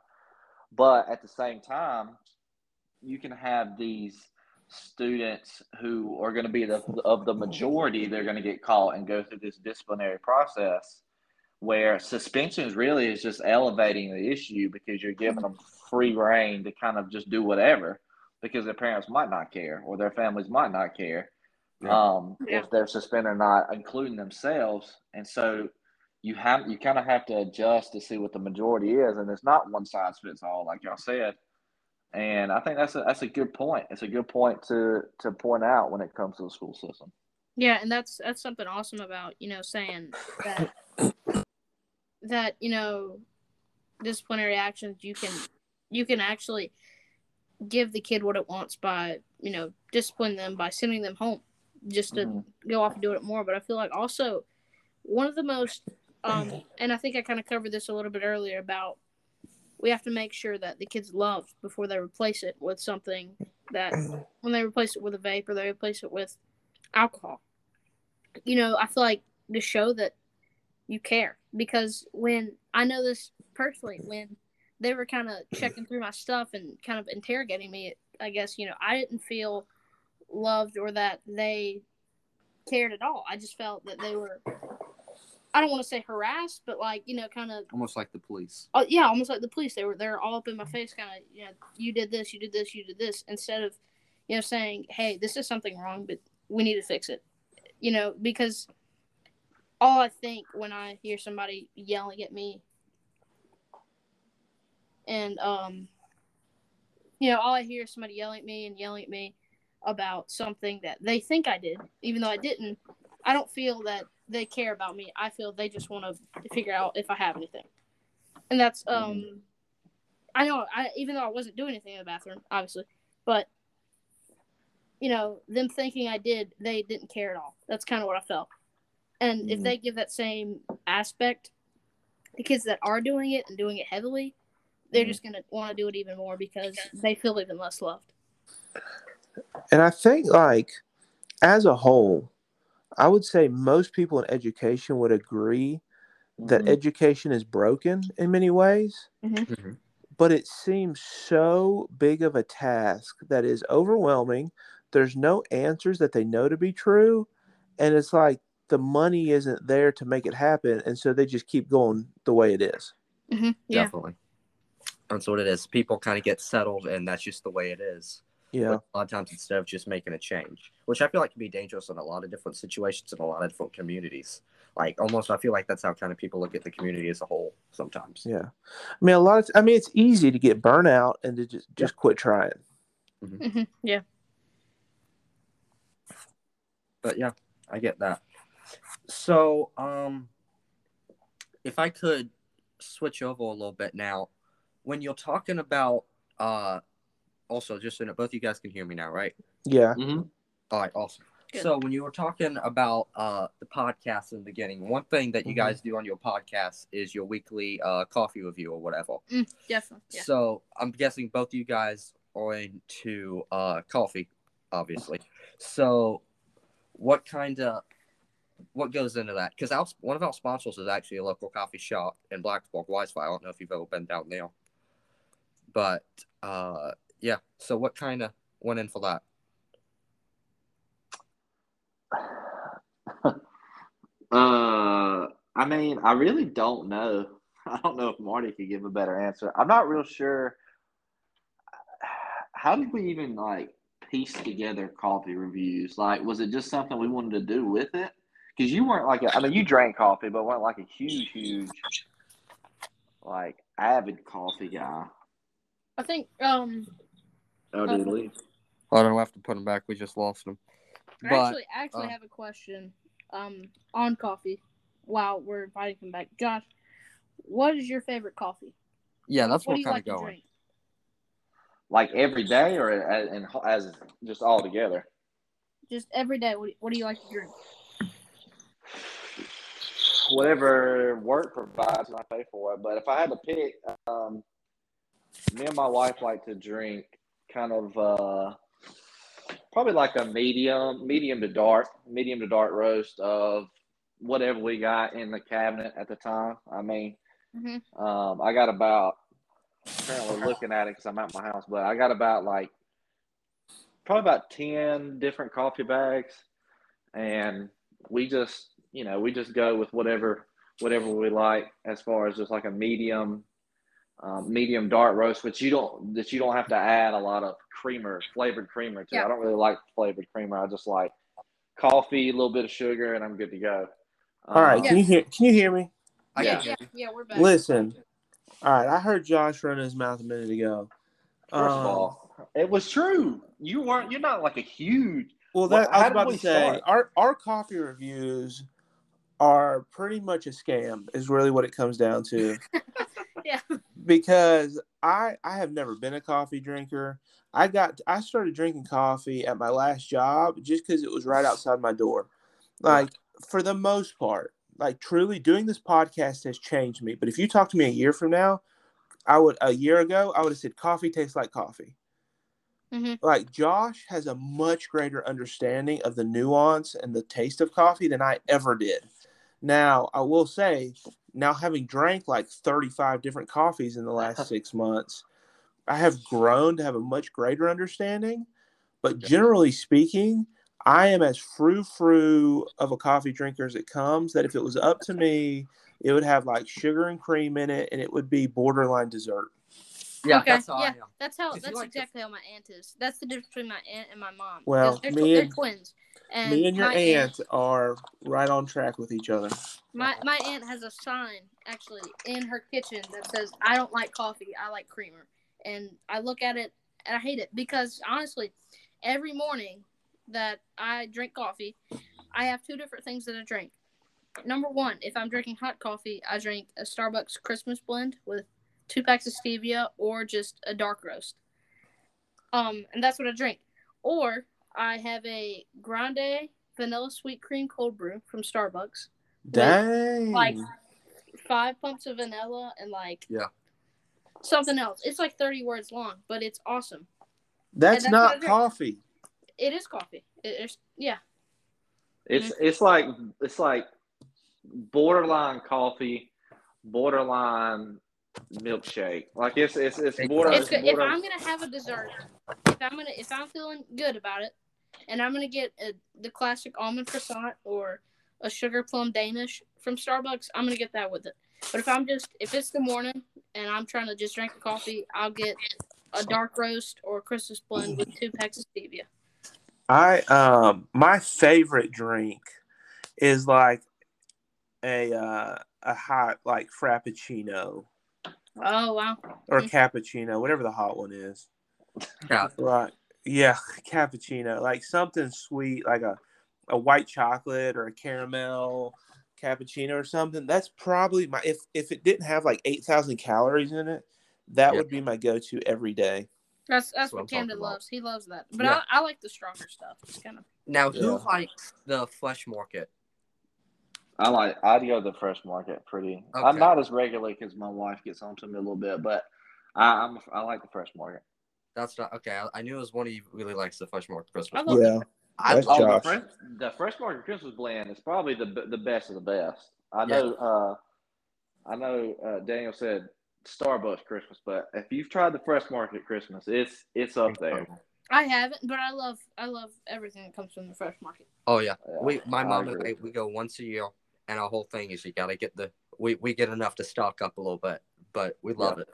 But at the same time, you can have these students who are going to be the of the majority they're going to get caught and go through this disciplinary process where suspensions really is just elevating the issue because you're giving them free reign to kind of just do whatever because their parents might not care or their families might not care yeah. um, yeah. if they're suspended or not, including themselves. And so you have you kind of have to adjust to see what the majority is, and it's not one size fits all, like y'all said. And I think that's a that's a good point. It's a good point to to point out when it comes to the school system. Yeah, and that's that's something awesome about you know saying that that you know disciplinary actions you can you can actually give the kid what it wants by you know discipline them by sending them home just to mm-hmm. go off and do it more. But i feel like also one of the most um and i think i kind of covered this a little bit earlier about we have to make sure that the kids love before they replace it with something that when they replace it with a vape or they replace it with alcohol. You know i feel like to show that you care because when I know this personally, when they were kind of checking through my stuff and kind of interrogating me, I guess you know I didn't feel loved or that they cared at all. I just felt that they were. I don't want to say harassed, but like you know, kind of almost like the police. Oh yeah, almost like the police. They were they're all up in my face, kind of you know, you did this, you did this, you did this, instead of you know saying, hey, this is something wrong, but we need to fix it. You know, because all I think when I hear somebody yelling at me, and um, you know, all I hear is somebody yelling at me and yelling at me about something that they think I did, even though I didn't. I don't feel that they care about me. I feel they just want to figure out if I have anything, and that's um. I know I even though I wasn't doing anything in the bathroom, obviously, but you know, them thinking I did, they didn't care at all. That's kind of what I felt. And mm-hmm. if they give that same aspect, the kids that are doing it and doing it heavily, they're mm-hmm. just going to want to do it even more because they feel even less loved. And I think, like, as a whole, I would say most people in education would agree that mm-hmm. education is broken in many ways. Mm-hmm. mm-hmm. But it seems so big of a task that is overwhelming. There's no answers that they know to be true. And it's like the money isn't there to make it happen, and so they just keep going the way it is. Mm-hmm. Yeah. Definitely, that's what it is. People kind of get settled, and that's just the way it is. Yeah. But a lot of times, instead of just making a change, which I feel like can be dangerous in a lot of different situations in a lot of different communities. Like almost, I feel like that's how kind of people look at the community as a whole sometimes. Yeah, I mean, a lot of. I mean, it's easy to get burnout and to just just yeah. quit trying. Mm-hmm. Mm-hmm. Yeah. But yeah, I get that. So, um, if I could switch over a little bit now, when you're talking about, uh, also just so that both you guys can hear me now, right? Yeah. Mm-hmm. All right, awesome. Good. So when you were talking about uh, the podcast in the beginning, one thing that you mm-hmm. guys do on your podcast is your weekly uh, coffee review or whatever. Mm, definitely. Yeah. So I'm guessing both of you guys are into uh, coffee, obviously. So what kind of what goes into that? Because one of our sponsors is actually a local coffee shop in Blacksburg, Wisefire. I don't know if you've ever been down there, but uh, yeah. So what kind of went in for that? uh, I mean, I really don't know. I don't know if Marty could give a better answer. I'm not real sure. How did we even like piece together coffee reviews? Like, was it just something we wanted to do with it? Because you weren't like, a, I mean, you drank coffee, but weren't like a huge, huge, like avid coffee guy. I think um Oh, did he leave? I don't have to put him back. We just lost him. I But actually I actually uh, have a question um on coffee while we're inviting him back. Josh, what is your favorite coffee? yeah, that's what what do you kind like of to going. drink? Like every day, or as, and as just all together? Just every day. What do, what do you like to drink? Whatever work provides, and I pay for it. But if I had to pick, um, me and my wife like to drink kind of uh, probably like a medium, medium to dark, medium to dark roast of whatever we got in the cabinet at the time. I mean, Mhm. um, I got about currently looking at it because I'm at my house, but I got about like probably about ten different coffee bags, and we just you know we just go with whatever whatever we like as far as just like a medium um, medium dark roast which you don't that you don't have to add a lot of creamer flavored creamer to Yeah. i don't really like flavored creamer i just like coffee a little bit of sugar and i'm good to go All right, Um, can you hear? Can you hear me? I yeah, can yeah, yeah, we're back. Listen. All right, I heard Josh run his mouth a minute ago. first Um, of all it was true you weren't you're not like a huge Well, Well, that I was did about to say start? our our coffee reviews are pretty much a scam. Is really what it comes down to. Yeah. Because I I have never been a coffee drinker. I got I started drinking coffee at my last job just because it was right outside my door. Like for the most part, like truly doing this podcast has changed me. But if you talk to me a year from now, I would a year ago I would have said coffee tastes like coffee Mhm. like Josh has a much greater understanding of the nuance and the taste of coffee than I ever did. Now, I will say, now having drank like 35 different coffees in the last six months, I have grown to have a much greater understanding. But generally speaking, I am as frou frou of a coffee drinker as it comes. That if it was up to me, it would have like sugar and cream in it, and it would be borderline dessert. Yeah, Okay, that's how yeah. I am. That's how. If That's like to- exactly how my aunt is. That's the difference between my aunt and my mom. Well, they're, me they're and- twins. And me and your my aunt are right on track with each other. My my aunt has a sign actually in her kitchen that says, "I don't like coffee. I like creamer." And I look at it and I hate it because honestly, every morning that I drink coffee, I have two different things that I drink. Number one, if I'm drinking hot coffee, I drink a Starbucks Christmas blend with two packs of stevia or just a dark roast. Um, and that's what I drink. Or I have a grande vanilla sweet cream cold brew from Starbucks Dang. like five pumps of vanilla and like Yeah. something else. It's like thirty words long, but it's awesome. that's, that's not coffee. It is coffee. It is yeah. It's it's like it's like borderline coffee, borderline milkshake. Like it's it's it's border. It's It's good. If I'm gonna have a dessert, if I'm gonna if I'm feeling good about it, and I'm gonna get a, the classic almond croissant or a sugar plum Danish from Starbucks, I'm gonna get that with it. But if I'm just if it's the morning and I'm trying to just drink a coffee, I'll get a dark roast or a Christmas blend with two packs of stevia. I um my favorite drink is like a uh, a hot like frappuccino Oh wow. or Mhm. cappuccino, whatever the hot one is. Yeah. Right. Yeah, cappuccino, like something sweet, like a a white chocolate or a caramel cappuccino or something. That's probably my if if it didn't have like eight thousand calories in it, that Yeah. would be my go to every day. That's that's That's what what Camden loves. He loves that. But Yeah. I, I like the stronger stuff. It's kind of Now, who Yeah. likes the fresh market? I like I'd go to the fresh market pretty. I'm not as regularly because my wife gets on to me a little bit, but I, I'm I like the fresh market. That's not okay. I, I knew it was one of you really likes the fresh market I Christmas. love Yeah. I That's love Oh, the fresh, the fresh market Christmas blend is probably the the best of the best. I know. Uh, I know. Uh, Daniel said Starbucks Christmas, but if you've tried the fresh market Christmas, it's it's up there. I haven't, but I love I love everything that comes from the fresh market. Oh yeah, Yeah, we my I mom and. I we go once a year, and our whole thing is you gotta get the we we get enough to stock up a little bit, but we love it.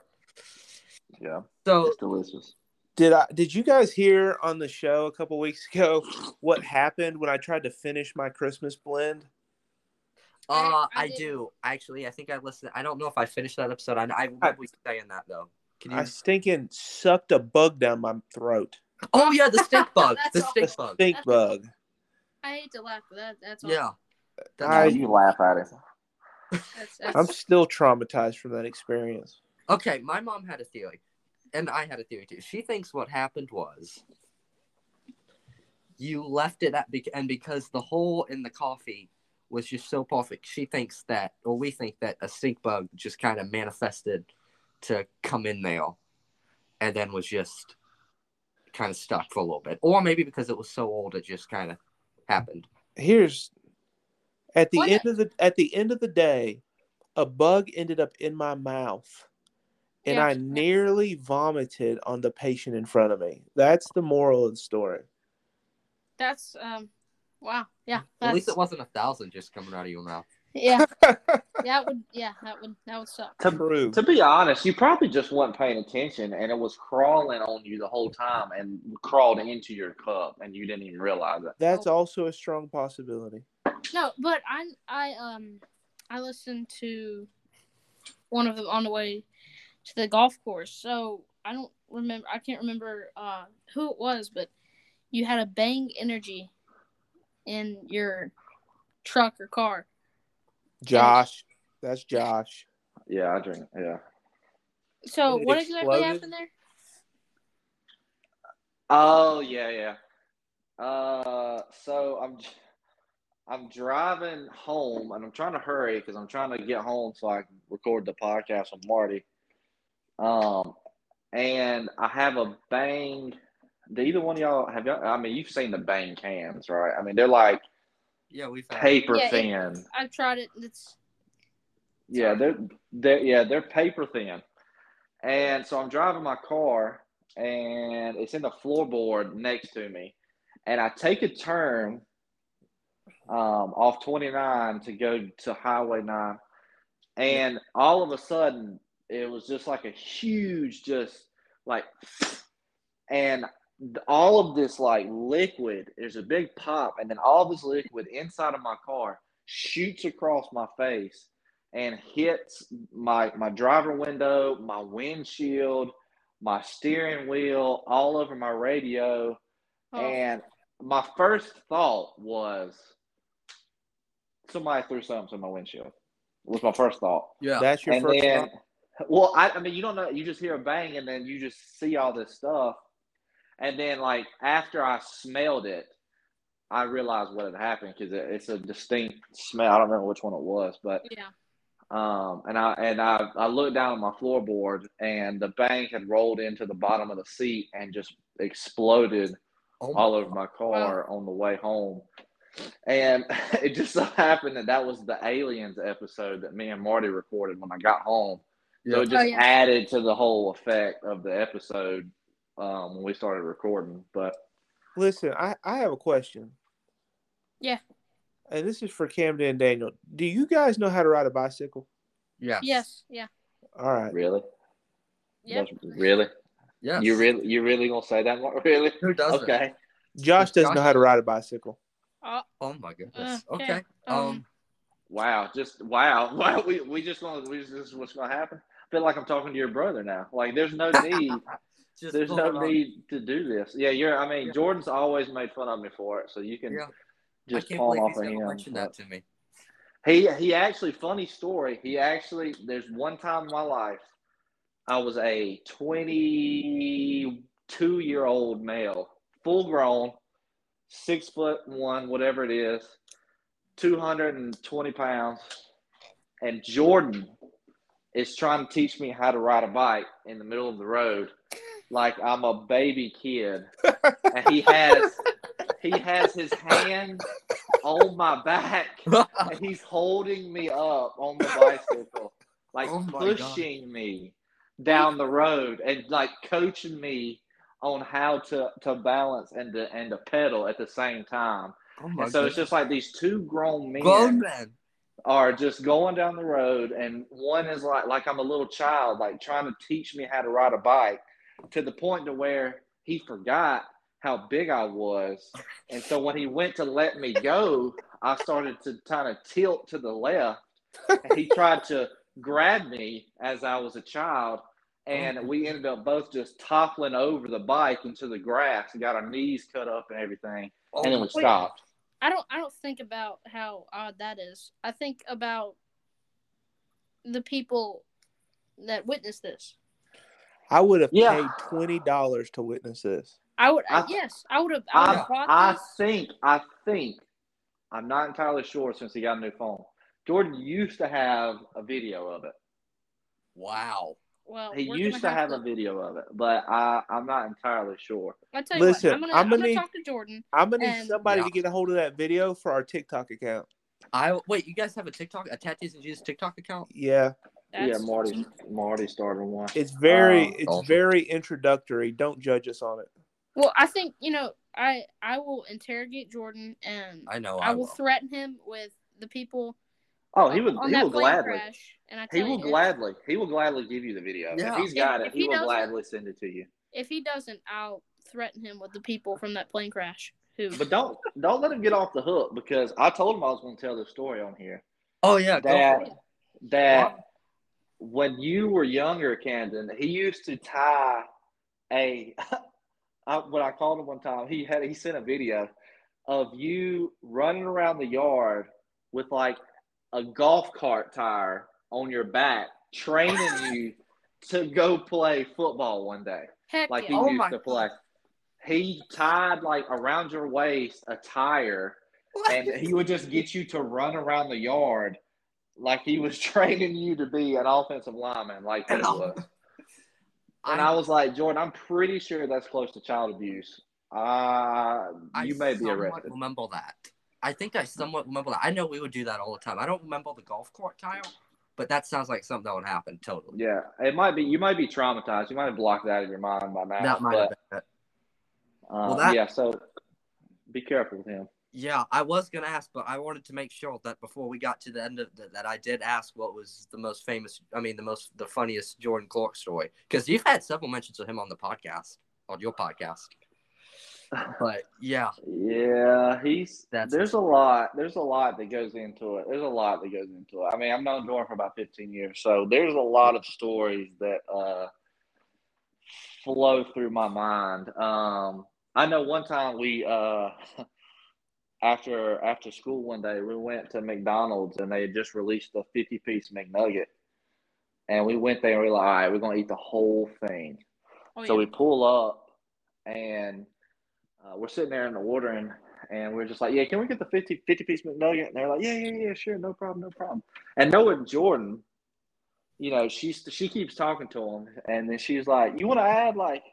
Yeah, So it's delicious. Did I? Did you guys hear on the show a couple weeks ago what happened when I tried to finish my Christmas blend? uh, I- I I, do actually. I think I listened. I don't know if I finished that episode. I, I remember you saying that though. Can you? I stinking sucked a bug down my throat. Oh yeah, the stink bug. the That's stink bug. stink bug. I hate to laugh, but that, that's all. Yeah. Now I- you laugh at it. That's, that's, I'm still traumatized from that experience. Okay, my mom had a theory, and I had a theory too. She thinks what happened was you left it at, and because the hole in the coffee was just so perfect, she thinks that, or we think that a stink bug just kind of manifested to come in there, and then was just kind of stuck for a little bit, or maybe because it was so old, it just kind of happened. Here's at the What? end of the at the end of the day, a bug ended up in my mouth, and Yeah. I nearly vomited on the patient in front of me. That's the moral of the story. that's um, wow, yeah, At least it wasn't a thousand just coming out of your mouth. yeah, that would yeah, that would that would suck. To, True. to be honest, you probably just weren't paying attention, and it was crawling on you the whole time, and crawled into your cup, and you didn't even realize it. That's also a strong possibility. No, but I I um I listened to one of them on the way to the golf course. So I don't remember. I can't remember uh who it was, but you had a Bang Energy in your truck or car. Josh, that's Josh. Yeah, I drink. Yeah. So It what exactly happened there? Oh yeah, yeah. Uh, so I'm I'm driving home, and I'm trying to hurry because I'm trying to get home so I can record the podcast with Marty. Um, and I have a bang. Do either one of y'all have y'all? I mean, you've seen the bang cans, right? I mean, they're like Yeah, we've paper Yeah, it- thin. I've tried it. It's Yeah, they're they're yeah they're paper thin, and so I'm driving my car, and it's in the floorboard next to me, and I take a turn, um, off 29 to go to Highway 9, and all of a sudden it was just like a huge just like, and all of this like liquid, there's a big pop, and then all this liquid inside of my car shoots across my face and hits my my driver window, my windshield, my steering wheel, all over my radio. oh, And my first thought was somebody threw something in my windshield. Was my first thought. yeah. That's your and first then, thought? well, I, I mean, you don't know. You just hear a bang, and then you just see all this stuff. And then, like after I smelled it, I realized what had happened because it, it's a distinct smell. I don't remember which one it was, but yeah. um, and I and I, I looked down at my floorboard, and the bang had rolled into the bottom of the seat and just exploded Oh all over my car on the way home. And it just so happened that that was the Aliens episode that me and Marty recorded when I got home. So it just Oh, yeah. added to the whole effect of the episode um, when we started recording. But Listen, I, I have a question. Yeah. And this is for Camden and Daniel. Do you guys know how to ride a bicycle? Yeah. Yes. Yeah. All right. really, Yep. That's- really, Yeah. you really, you really gonna say that? Really? Who doesn't? Okay. Josh doesn't know how to ride a bicycle. Oh my goodness. Uh, okay. okay. Um. Um, Wow. Just wow. Wow. We we just gonna we just this is what's gonna happen. I feel like I'm talking to your brother now. Like there's no need. just There's no it on. need to do this. Yeah, you're. I mean, Yeah. Jordan's always made fun of me for it, so you can Yeah. just I can't palm off he's of him. mention that to me. He he actually funny story. He actually there's one time in my life I was a 22 year old male, full grown, six foot one, whatever it is, 220 pounds, and Jordan is trying to teach me how to ride a bike in the middle of the road, like I'm a baby kid, and he has he has his hand on my back and he's holding me up on the bicycle, like Oh pushing me down the road and like coaching me on how to to balance and to and to pedal at the same time. oh And so it's just like these two grown men grown man. are just going down the road, and one is like like I'm a little child, like trying to teach me how to ride a bike, to the point to where he forgot how big I was, and so when he went to let me go, I started to kind of tilt to the left, and he tried to grab me as I was a child. Oh. And we ended up both just toppling over the bike into the grass and got our knees cut up and everything. Oh and then we stopped. I don't I don't think about how odd that is. I think about the people that witnessed this. I would have Yeah. paid twenty dollars to witness this. I would I- yes, I would have I would I, have bought I think, I think, I'm not entirely sure since he got a new phone. Jordan used to have a video of it. Wow. Well, He used to gonna have a video of it, but I, I'm not entirely sure. I tell you Listen, what, I'm gonna I'm I'm gonna gonna need- talk to Jordan. I'm gonna need And- somebody Yeah. to get a hold of that video for our TikTok account. I wait. You guys have a TikTok, a Tattoos and Jesus TikTok account? Yeah, That's yeah, Marty, Marty started one. it's very Oh, it's awesome. very introductory. Don't judge us on it. Well, I think you know I I will interrogate Jordan and I know. I I will will. threaten him with the people. Oh, he would, on he that will gladly. crash. And I He will you, gladly, he will gladly give you the video. Yeah. If he's got If- it, if he, he will gladly send it to you. If he doesn't, I'll threaten him with the people from that plane crash. Who? But don't don't let him get off the hook because I told him I was going to tell the story on here. Oh yeah. Go That for that when you were younger, Camden, he used to tie a. I, when I called him one time, he had he sent a video of you running around the yard with like a golf cart tire on your back, training you to go play football one day, Heck like yeah. he Oh used to play. He tied like around your waist a tire and he would just get you to run around the yard like he was training you to be an offensive lineman, like he was. And I was like, Jordan, I'm pretty sure that's close to child abuse. Uh, I you may be arrested. Remember that? I think I somewhat remember that. I know we would do that all the time. I don't remember the golf court tile, but that sounds like something that would happen. Totally. Yeah, it might be. You might be traumatized. You might have blocked that out of your mind by now. that might but, have been it. uh, Well, that- yeah. So be careful with him. Yeah, I was gonna ask, but I wanted to make sure that before we got to the end of the, that, I did ask what was the most famous. I mean, the most, the funniest Jordan Clark story because you've had several mentions of him on the podcast, on your podcast. But yeah, Yeah, he's That's- there's a lot. There's a lot that goes into it. There's a lot that goes into it. I mean, I've known Jordan for about 15 years, so there's a lot of stories that uh, flow through my mind. Um, I know one time we uh, after after school one day we went to McDonald's and they had just released a 50 piece McNugget, and we went there and we were like, all right, we're gonna eat the whole thing. Oh, So yeah. we pull up and uh, we're sitting there in the ordering, and we're just like, yeah, can we get the 50, 50 piece McNugget? And they're like, yeah, yeah, yeah, sure, no problem, no problem. And knowing Jordan, you know, she's she keeps talking to him, and then she's like, you want to add like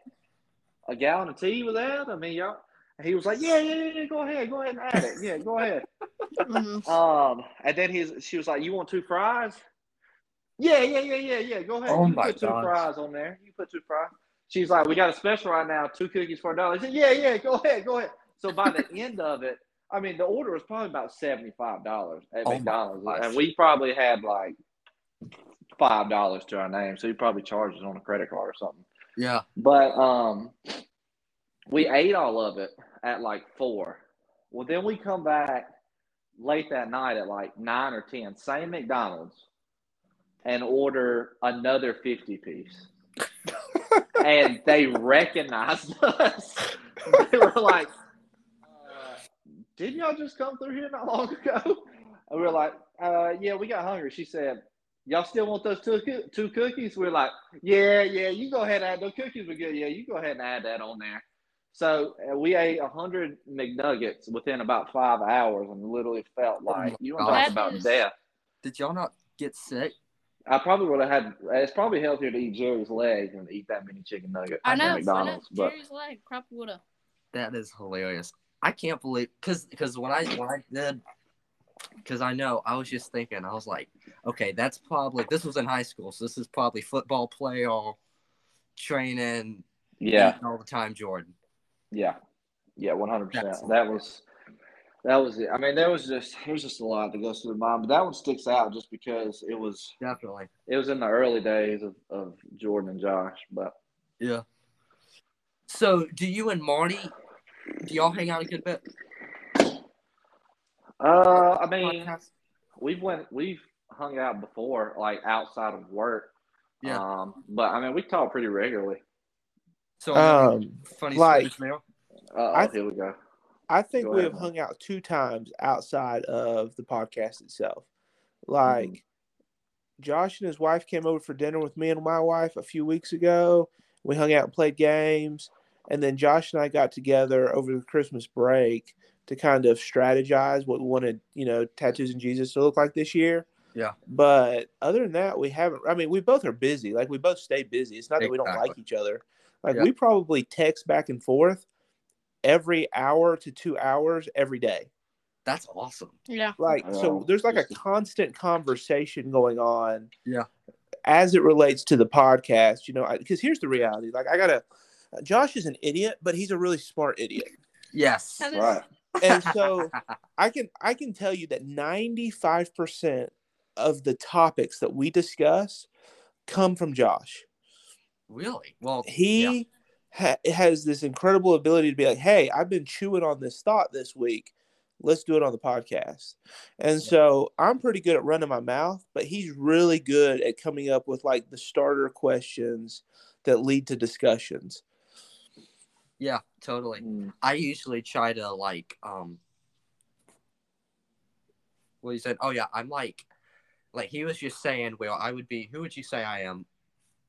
a gallon of tea with that? I mean, y'all. And he was like, yeah, yeah, yeah, yeah, go ahead, go ahead and add it. Yeah, go ahead. Mhm. Um, and then his she was like, "You want two fries?" Yeah, yeah, yeah, yeah, yeah. Go ahead. Oh you my put two gosh. fries on there. You put two fries. She's like, "We got a special right now, two cookies for a dollar." I said, "Yeah, yeah, go ahead, go ahead." So by the end of it, I mean, the order was probably about seventy five dollars at Oh McDonald's, and we probably had like five dollars to our name, so he probably charged us on a credit card or something. yeah. But um, we ate all of it at like four. Well, then we come back late that night at like nine or ten, same McDonald's, and order another fifty piece. and they recognized us. They were like, uh, "Didn't y'all just come through here not long ago?" And we were like, uh, "Yeah, we got hungry." She said. Y'all still want those two, coo- two cookies? We're like, yeah, yeah, you go ahead and add those cookies were good. Yeah, you go ahead and add that on there. So uh, we ate a hundred McNuggets within about five hours, and literally felt Oh like my you want to talk about is- death. Did y'all not get sick? I probably would have had. It's probably healthier to eat Jerry's legs than to eat that many chicken nuggets I at know. I know. McDonald's. But Jerry's leg probably would have. That is hilarious. I can't believe because because when I when I did because I know I was just thinking I was like, okay, that's probably this was in high school, so this is probably football player training yeah, all the time, Jordan. yeah, yeah, one hundred percent. That was that was it. I mean, there was just there's just a lot that goes through the mind, but that one sticks out just because it was Definitely. it was in the early days of, of Jordan and Josh. But Yeah. So, do you and Marty, do y'all hang out a good bit? uh, I mean, Podcast? we've went we've hung out before, like outside of work. Yeah. Um, but I mean, we talk pretty regularly. So, Um, funny like- story, Camille? Uh, I- oh, here we go. I think we have hung out two times outside of the podcast itself. Like Mm-hmm. Josh and his wife came over for dinner with me and my wife a few weeks ago. We hung out and played games, and then Josh and I got together over the Christmas break to kind of strategize what we wanted, you know, tattoos and Jesus to look like this year. Yeah. But other than that, we haven't. I mean, we both are busy. Like we both stay busy. It's not that we don't like each other. Like Yeah. we probably text back and forth every hour to two hours every day. That's awesome. Yeah. Like so, there's like a constant conversation going on. Yeah. As it relates to the podcast, you know, because here's the reality. Like I gotta. Josh is an idiot, but he's a really smart idiot. Yes. Right. And so I can I can tell you that 95% of the topics that we discuss come from Josh. really? Well, He ha- has this incredible ability to be like, "Hey, I've been chewing on this thought this week. Let's do it on the podcast." And so I'm pretty good at running my mouth, but he's really good at coming up with like the starter questions that lead to discussions. yeah, totally. Mm. I usually try to like um well he said, Oh yeah, I'm like like he was just saying, Well, I would be who would you say I am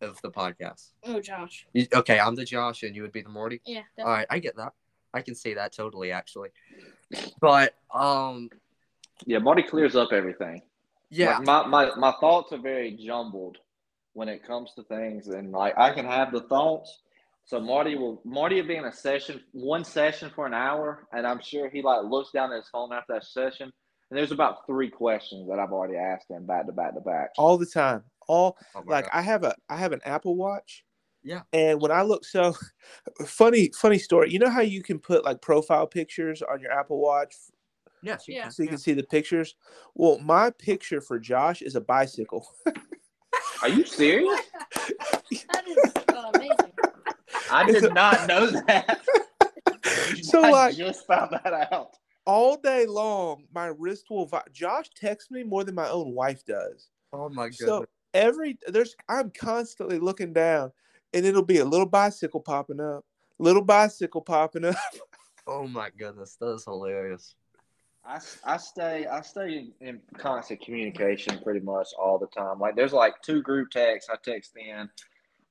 of the podcast? Oh, Josh. You- Okay, I'm the Josh and you would be the Morty. Yeah. All Definitely. right, I get that. I can see that totally actually. But um Yeah, Marty clears up everything. yeah, Like, my, my my thoughts are very jumbled when it comes to things, and like I can have the thoughts. So Marty will Marty will be in a session, one session for an hour, and I'm sure he like looks down at his phone after that session, and there's about three questions that I've already asked him back to back to back. All the time. All Oh like God. I have a I have an Apple Watch. Yeah. And when I look so funny funny story, you know how you can put like profile pictures on your Apple Watch yes, you Yeah. can. so you can see the pictures? Well, my picture for Josh is a bicycle. Are you serious? That is uh, amazing. I did not know that. so I like just found that out. all day long, my wrist will vi- Josh texts me more than my own wife does. Oh my goodness. So every there's I'm constantly looking down and it'll be a little bicycle popping up, little bicycle popping up. oh my goodness, that is hilarious. I, I stay I stay in, in constant communication pretty much all the time. Like there's like two group texts I text in,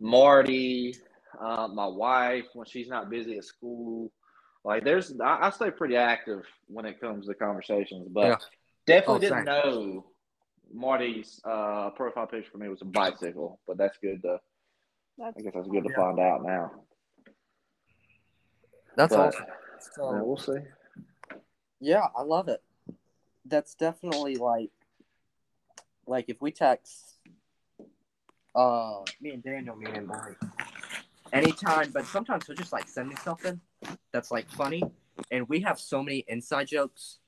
Marty, uh, my wife when she's not busy at school. Like there's I, I stay pretty active when it comes to conversations, but Yeah. definitely Oh, didn't same. know Marty's uh, profile picture for me was a bicycle. But that's good to That's I guess that's good to Yeah. find out now. That's But, awesome. So, yeah, we'll see. Yeah, I love it. That's definitely like like if we text uh me and Daniel, me and Mike anytime, but sometimes he'll just like send me something that's like funny and we have so many inside jokes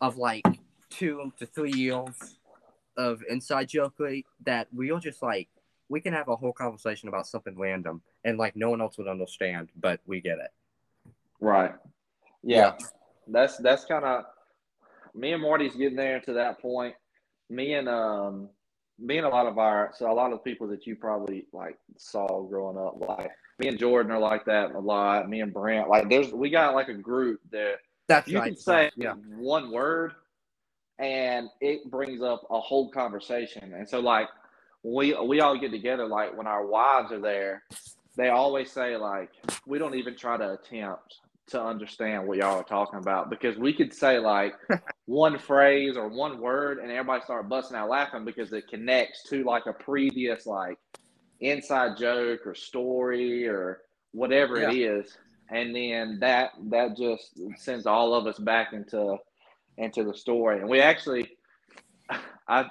of like two to three years of inside joke that we'll just like we can have a whole conversation about something random and like no one else would understand, but we get it. Right. Yeah. That's that's kind of me and Marty's getting there to that point. Me and um me and a lot of our so a lot of the people that you probably like saw growing up, like me and Jordan are like that a lot. Me and Brent, like there's we got like a group that That's you right. can say yeah. one word and it brings up a whole conversation. And so like we we all get together like when our wives are there, they always say like we don't even try to attempt to understand what y'all are talking about because we could say like one phrase or one word and everybody start busting out laughing because it connects to like a previous like inside joke or story or whatever it is and then that that just sends all of us back into into the story and we actually i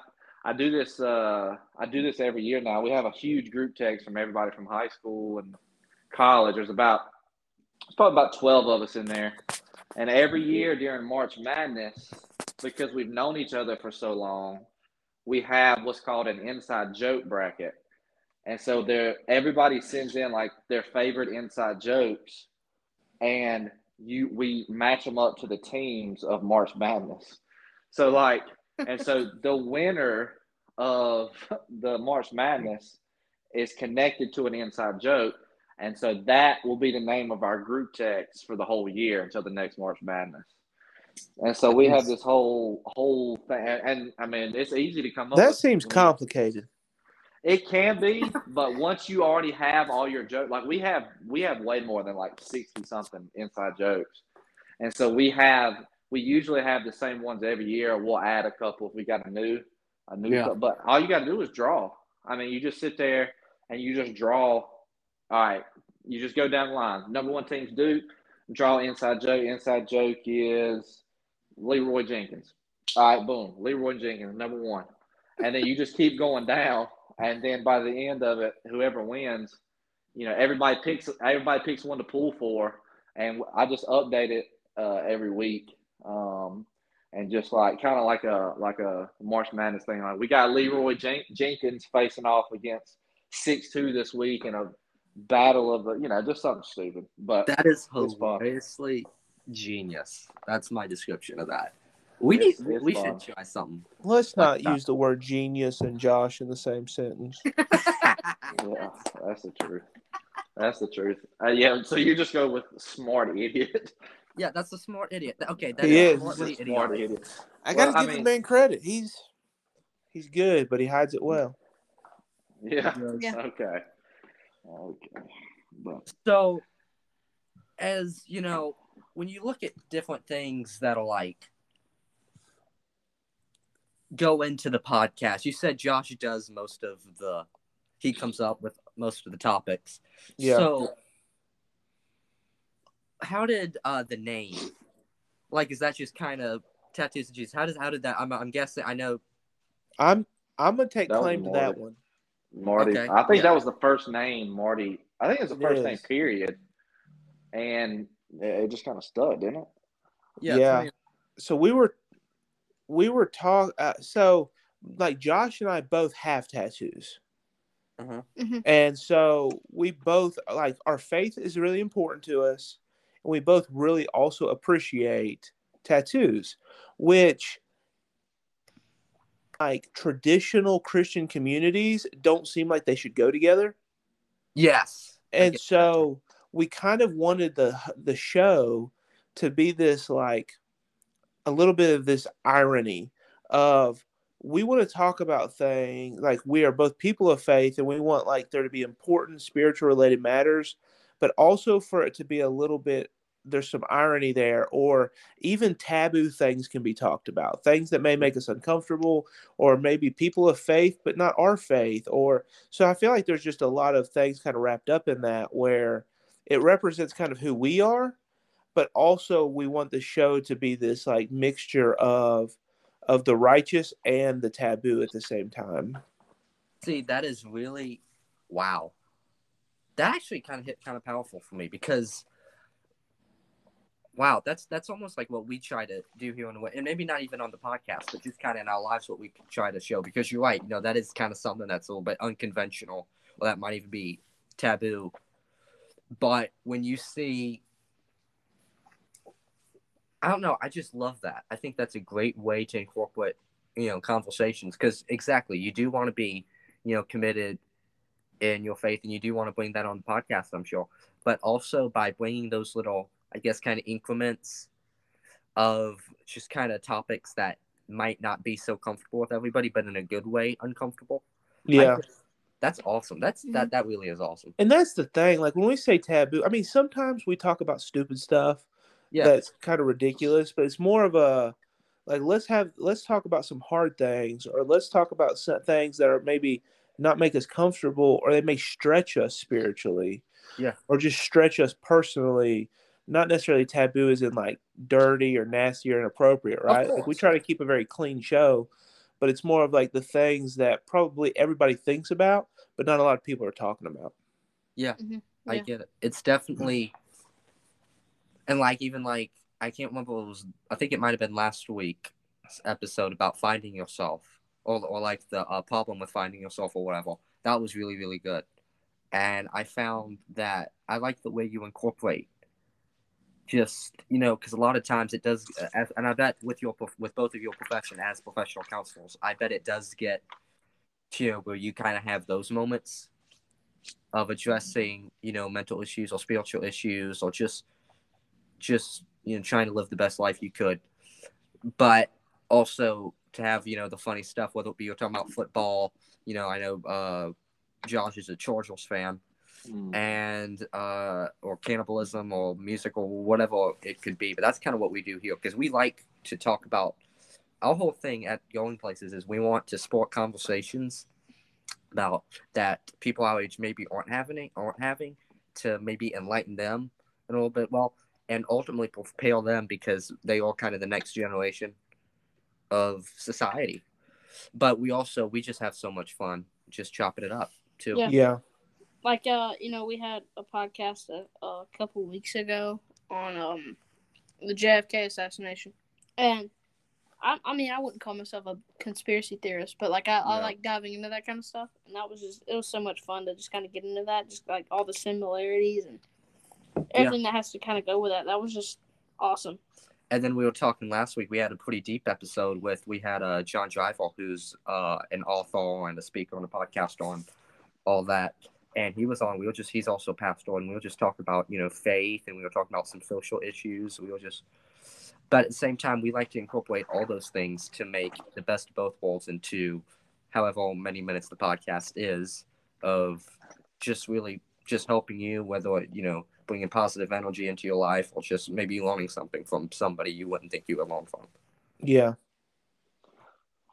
i do this uh i do this every year now. We have a huge group text from everybody from high school and college. There's about it's probably about 12 of us in there. And every year during March Madness, because we've known each other for so long, we have what's called an inside joke bracket. And so there everybody sends in like their favorite inside jokes. And you we match them up to the teams of March Madness. So like and so the winner of the March Madness is connected to an inside joke. And so that will be the name of our group text for the whole year until the next March Madness. And so we have this whole whole thing, and, and I mean, it's easy to come up. That seems complicated. It can be, but once you already have all your jokes, like we have, we have way more than like sixty something inside jokes, and so we have, we usually have the same ones every year. We'll add a couple if we got a new, a new. Yeah. But all you got to do is draw. I mean, you just sit there and you just draw. All right, you just go down the line. Number one team's Duke. Draw inside joke. Inside joke is Leroy Jenkins. All right, boom. Leroy Jenkins, number one. And then you just keep going down. And then by the end of it, whoever wins, you know, everybody picks everybody picks one to pull for. And I just update it uh, every week. Um, and just like kind of like a like a March Madness thing. Like we got Leroy Jen- Jenkins facing off against six two this week in a battle of the you know just something stupid. But That is hilariously genius. That's my description of that. We need. It's- it's we fun. should try something. Let's Like not that. use the word genius and Josh in the same sentence. yeah, that's the truth. That's the truth. Uh, yeah, so you just go with smart idiot. yeah, that's a smart idiot. Okay, that He is. smartly He's a smart idiotic. idiot. I gotta I give the mean- man credit. He's he's good, but he hides it well. Yeah. Yeah. Okay. Okay. But So, as you know, when you look at different things that are like go into the podcast, you said Josh does most of the, he comes up with most of the topics. Yeah. So, how did uh the name, like, is that just kind of tattoos and Jesus? How does how did that? I'm I'm guessing I know. I'm I'm gonna take That claim to that one. Marty, Okay, I think yeah. that was the first name Marty. I think it was the It first name is. period, and it it just kind of stuck, didn't it? Yeah. Yeah. So we were we were talk. Uh, so like Josh and I both have tattoos. Mhm. Mhm. And so we both like our faith is really important to us, and we both really also appreciate tattoos, which like traditional Christian communities don't seem like they should go together. Yes. And get that. so we kind of wanted the the show to be this like a little bit of this irony of we want to talk about things like we are both people of faith and we want like there to be important spiritual related matters but also for it to be a little bit there's some irony there or even taboo things can be talked about things that may make us uncomfortable or maybe people of faith but not our faith or so i feel like there's just a lot of things kind of wrapped up in that where it represents kind of who we are but also we want the show to be this like mixture of of the righteous and the taboo at the same time See, that is really wow. That actually kind of hit kind of powerful for me because wow, that's that's almost like what we try to do here on the way, and maybe not even on the podcast, but just kind of in our lives, what we try to show. Because you're right, you know, that is kind of something that's a little bit unconventional, or that might even be taboo. But when you see, I don't know, I just love that. I think that's a great way to incorporate, you know, conversations because exactly, you do want to be you know, committed in your faith, and you do want to bring that on the podcast, I'm sure. But also by bringing those little, I guess, kind of increments of just kind of topics that might not be so comfortable with everybody, but in a good way, uncomfortable. Yeah think that's awesome. That's mm-hmm. that. That really is awesome. and that's the thing like when we say taboo i mean sometimes we talk about stupid stuff Yeah. that's kind of ridiculous but it's more of a like let's have let's talk about some hard things or let's talk about some things that are maybe not make us comfortable or they may stretch us spiritually Yeah. or just stretch us personally not necessarily taboo as in like dirty or nasty or inappropriate right like we try to keep a very clean show but it's more of like the things that probably everybody thinks about but not a lot of people are talking about mm-hmm. I Yeah. I get it. It's definitely, and like even like I can't remember what it was. I think it might have been last week's episode about finding yourself, or or like the uh, problem with finding yourself or whatever. That was really really good, and I found that I like the way you incorporate. Just you know, because a lot of times it does, uh, and I bet with your with both of your profession as professional counselors, I bet it does get to where you kind of have those moments of addressing you know mental issues or spiritual issues or just just you know trying to live the best life you could but also to have you know the funny stuff whether it be you're talking about football you know i know uh josh is a chargers fan Mm. and uh or cannibalism or music or whatever it could be but that's kind of what we do here because we like to talk about our whole thing at going places is we want to spark conversations about that people our age maybe aren't having aren't having to maybe enlighten them a little bit well and ultimately propel them because they are kind of the next generation of society. But we also we just have so much fun just chopping it up too. Yeah. Yeah. like uh you know we had a podcast a, a couple weeks ago on um the JFK assassination. And I, I mean I wouldn't call myself a conspiracy theorist but like I, I like diving into that kind of stuff. And that was just it was so much fun to just kind of get into that just like all the similarities and everything that has to kind of go with that. That was just awesome. And then we were talking last week we had a pretty deep episode with we had uh john driver who's uh an author and a speaker on the podcast on all that. And he was on we were just he's also a pastor and we were just talking about you know faith and we were talking about some social issues. We were just but at the same time we like to incorporate all those things to make the best of both worlds into however many minutes the podcast is of just really just helping you whether you know bringing positive energy into your life or just maybe learning something from somebody you wouldn't think you would learn from Yeah.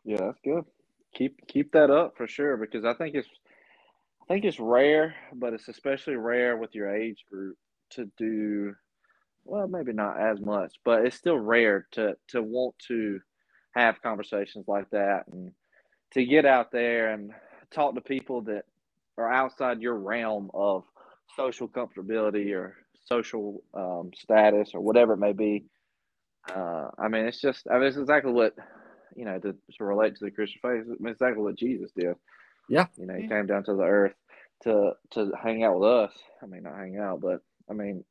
Yeah, that's good. Keep keep that up for sure because I think it's I think it's rare, but it's especially rare with your age group to do well, maybe not as much, but it's still rare to to want to have conversations like that and to get out there and talk to people that are outside your realm of social comfortability or social um, status or whatever it may be. Uh, I mean, it's just, I mean, it's exactly what, you know, to, to relate to the Christian faith, it's exactly what Jesus did. Yeah. You know, he Mhm. came down to the earth to to hang out with us. I mean, not hang out, but I mean,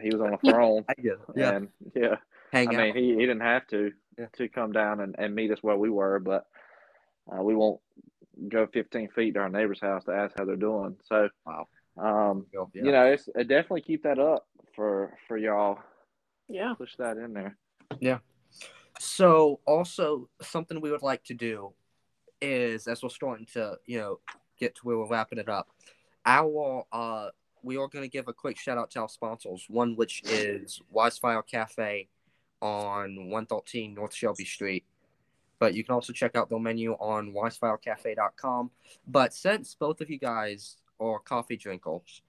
he was on a throne. I get. Yeah. And yeah, Hang I out. mean, he, he didn't have to Yeah. to come down and, and meet us where we were, but uh, we won't go 15 feet to our neighbor's house to ask how they're doing. So, Wow. Um, yeah. you know, it's uh, definitely keep that up for for y'all. yeah Push that in there. Yeah. So, also something we would like to do is, as we're starting to, you know, get to where we're wrapping it up, our uh, we are going to give a quick shout out to our sponsors. One which is Wisefire Cafe on 113 North Shelby Street. But you can also check out their menu on wisefirecafe.com. But since both of you guys are coffee drinkers,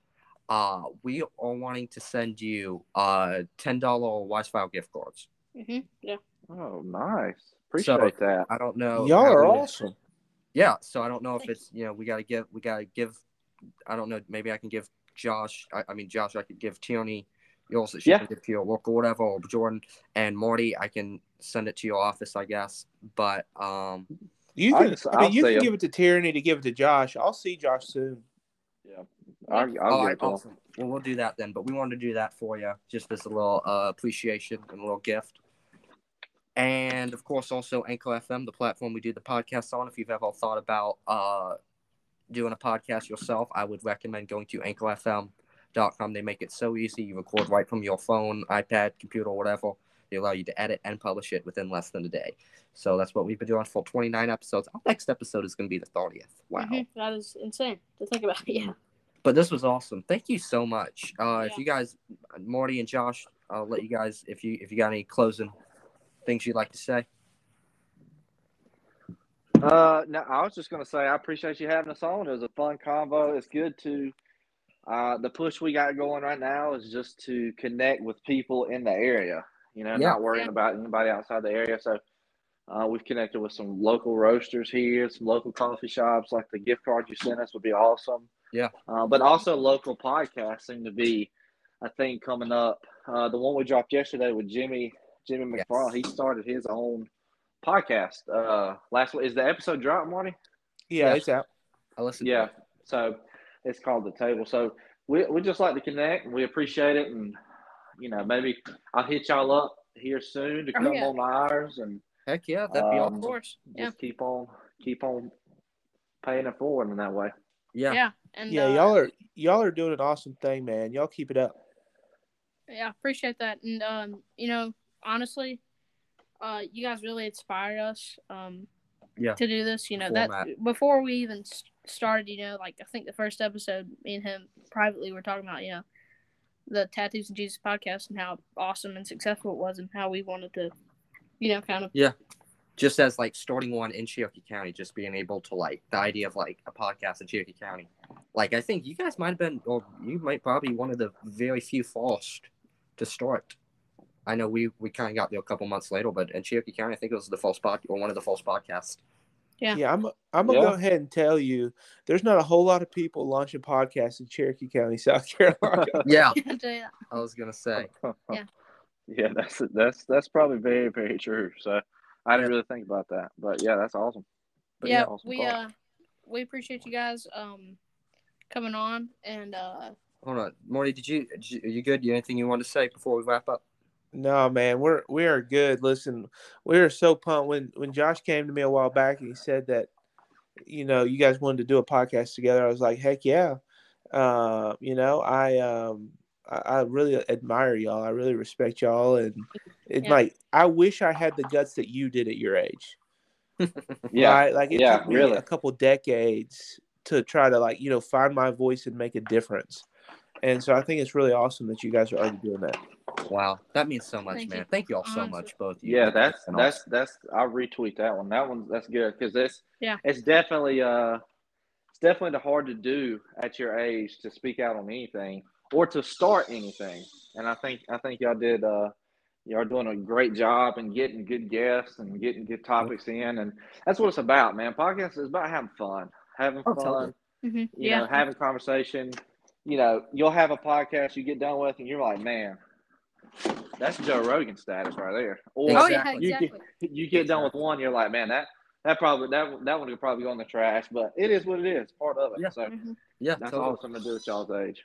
uh, we are wanting to send you uh $10 Wisefire gift cards. Mm-hmm. yeah Oh, nice. Appreciate So- that. I don't know. Y'all are we- awesome. Yeah, so I don't know if it's you know we gotta give we gotta give I don't know maybe I can give Josh I, I mean Josh I could give Tierney yours that she Yeah. can give to your work or whatever or Jordan and Marty I can send it to your office I guess but um You I can. can- I mean, I'll you can can 'em. give it to Tierney to give it to Josh. I'll see Josh soon. Yeah. I'll, I'll all right awesome. Well we'll do that then but we wanted to do that for you just as a little uh, appreciation and a little gift. And of course also Anchor FM the platform we do the podcast on. If you've ever thought about uh doing a podcast yourself I would recommend going to anchorfm.com they make it so easy. You record right from your phone iPad computer whatever they allow you to edit and publish it within less than a day so that's what we've been doing for 29 episodes our next episode is going to be the 30th wow Mhm. that is insane to think about yeah but this was awesome. Thank you so much. Uh, If you guys, Marty and Josh, I'll let you guys if you if you got any closing things you'd like to say. Uh, no, I was just gonna say I appreciate you having us on. It was a fun convo. It's good to uh, the push we got going right now is just to connect with people in the area. You know, Yeah. not worrying about anybody outside the area. So uh, we've connected with some local roasters here, some local coffee shops. Like the gift card you sent us would be awesome. Yeah. Uh, but also local podcasts seem to be a thing coming up. Uh, the one we dropped yesterday with Jimmy Jimmy Yes. McFarland. He started his own podcast. Uh, last week is the episode dropped, Marty? Yeah, Yeah. it's out. I listened. Yeah. So it's called the table. So we we just like to connect and we appreciate it and you know maybe I'll hit y'all up here soon to Oh, come yeah. on ours and Heck yeah, that'd be Um, awesome. Course. Yeah. just keep on keep on paying it forward in that way. Yeah. Yeah. And Yeah, uh, y'all are y'all are doing an awesome thing, man. Y'all keep it up. Yeah, appreciate that. And um, you know, honestly, uh, you guys really inspired us. Um, Yeah. To do this, you know Format. that before we even started, you know, like I think the first episode, me and him privately were talking about, you know, the Tattoos and Jesus podcast and how awesome and successful it was, and how we wanted to, you know, kind of yeah. Just as like starting one in Cherokee County, just being able to like the idea of like a podcast in Cherokee County. Like I think you guys might have been, or you might probably one of the very few first to start. I know we we kind of got there a couple months later, but in Cherokee County, I think it was the false pod or one of the false podcasts. Yeah. Yeah, I'm I'm gonna Yeah. go ahead and tell you, there's not a whole lot of people launching podcasts in Cherokee County, South Carolina. Yeah, I'll tell you that. I was gonna say. Yeah. yeah, that's that's that's probably very very true. So I didn't really think about that, but yeah, that's awesome. But yeah, awesome we call. uh, we appreciate you guys um, coming on, and uh, Hold on, Marty. Did you, did you are you good? You anything you want to say before we wrap up? No, man, we're we are good. Listen, we are so pumped when when Josh came to me a while back and he said that, you know, you guys wanted to do a podcast together. I was like, heck yeah. Uh, you know, I um I, I really admire y'all. I really respect y'all, and it's Yeah. like I wish I had the guts that you did at your age. yeah, right? Like it Yeah, took me really. a couple decades to try to like you know find my voice and make a difference. And so I think it's really awesome that you guys are already doing that. Wow, that means so much, Thank man. you. Thank you all so much, both. of you. Yeah, that's that's awesome. that's I'll retweet that one. That one that's good because it's Yeah. it's definitely uh it's definitely hard to do at your age to speak out on anything or to start anything. And I think I think y'all did uh y'all doing a great job and getting good guests and getting good topics in and that's what it's about, man. Podcast is about having fun, having Oh, fun, totally. mhm, you yeah, know, having conversation. You know, you'll have a podcast you get done with and you're like, man, that's Joe Rogan status right there. Or oh yeah, Exactly. You exactly. you get done with one, you're like, man, that that probably that that one could probably go in the trash, but it is what it is, part of it. Yeah. So Mhm. Yeah, that's totally. awesome to do at y'all's age.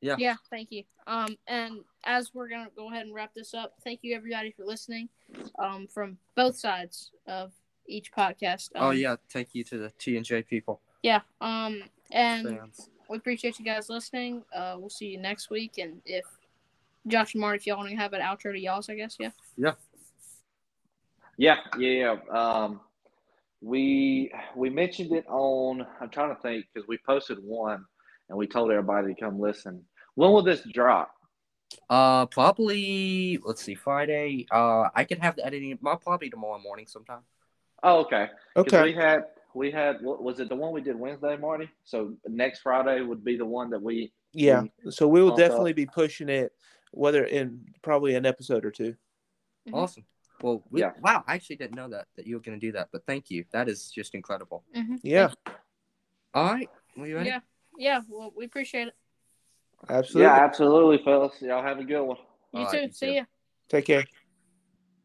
Yeah. Yeah, thank you. Um, and as we're gonna go ahead and wrap this up, thank you everybody for listening. Um, from both sides of each podcast. Um, Oh yeah, thank you to the T and J people. yeah. Um, and Fans. We appreciate you guys listening. Uh, we'll see you next week. And if Josh and Marty, if y'all want to have an outro to y'all's, I guess, yeah. Yeah, yeah. yeah. Um, we we mentioned it on. I'm trying to think because we posted one and we told everybody to come listen. When will this drop? Uh, probably let's see, Friday. Uh, I could have the editing. Well, probably tomorrow morning sometime. Oh, okay. 'Cause Okay. We had we had what was it the one we did Wednesday, Marty? So next Friday would be the one that we. Yeah. So we will Also- definitely be pushing it, whether in probably an episode or two. Mhm. Awesome. Well, we, Yeah. wow, I actually didn't know that that you were going to do that, but thank you. That is just incredible. Mhm. Yeah. All right, are you ready? Yeah. Yeah. Well, we appreciate it. Absolutely. Yeah, absolutely, fellas. Y'all have a good one. You All right, too. you See too. ya. Take care.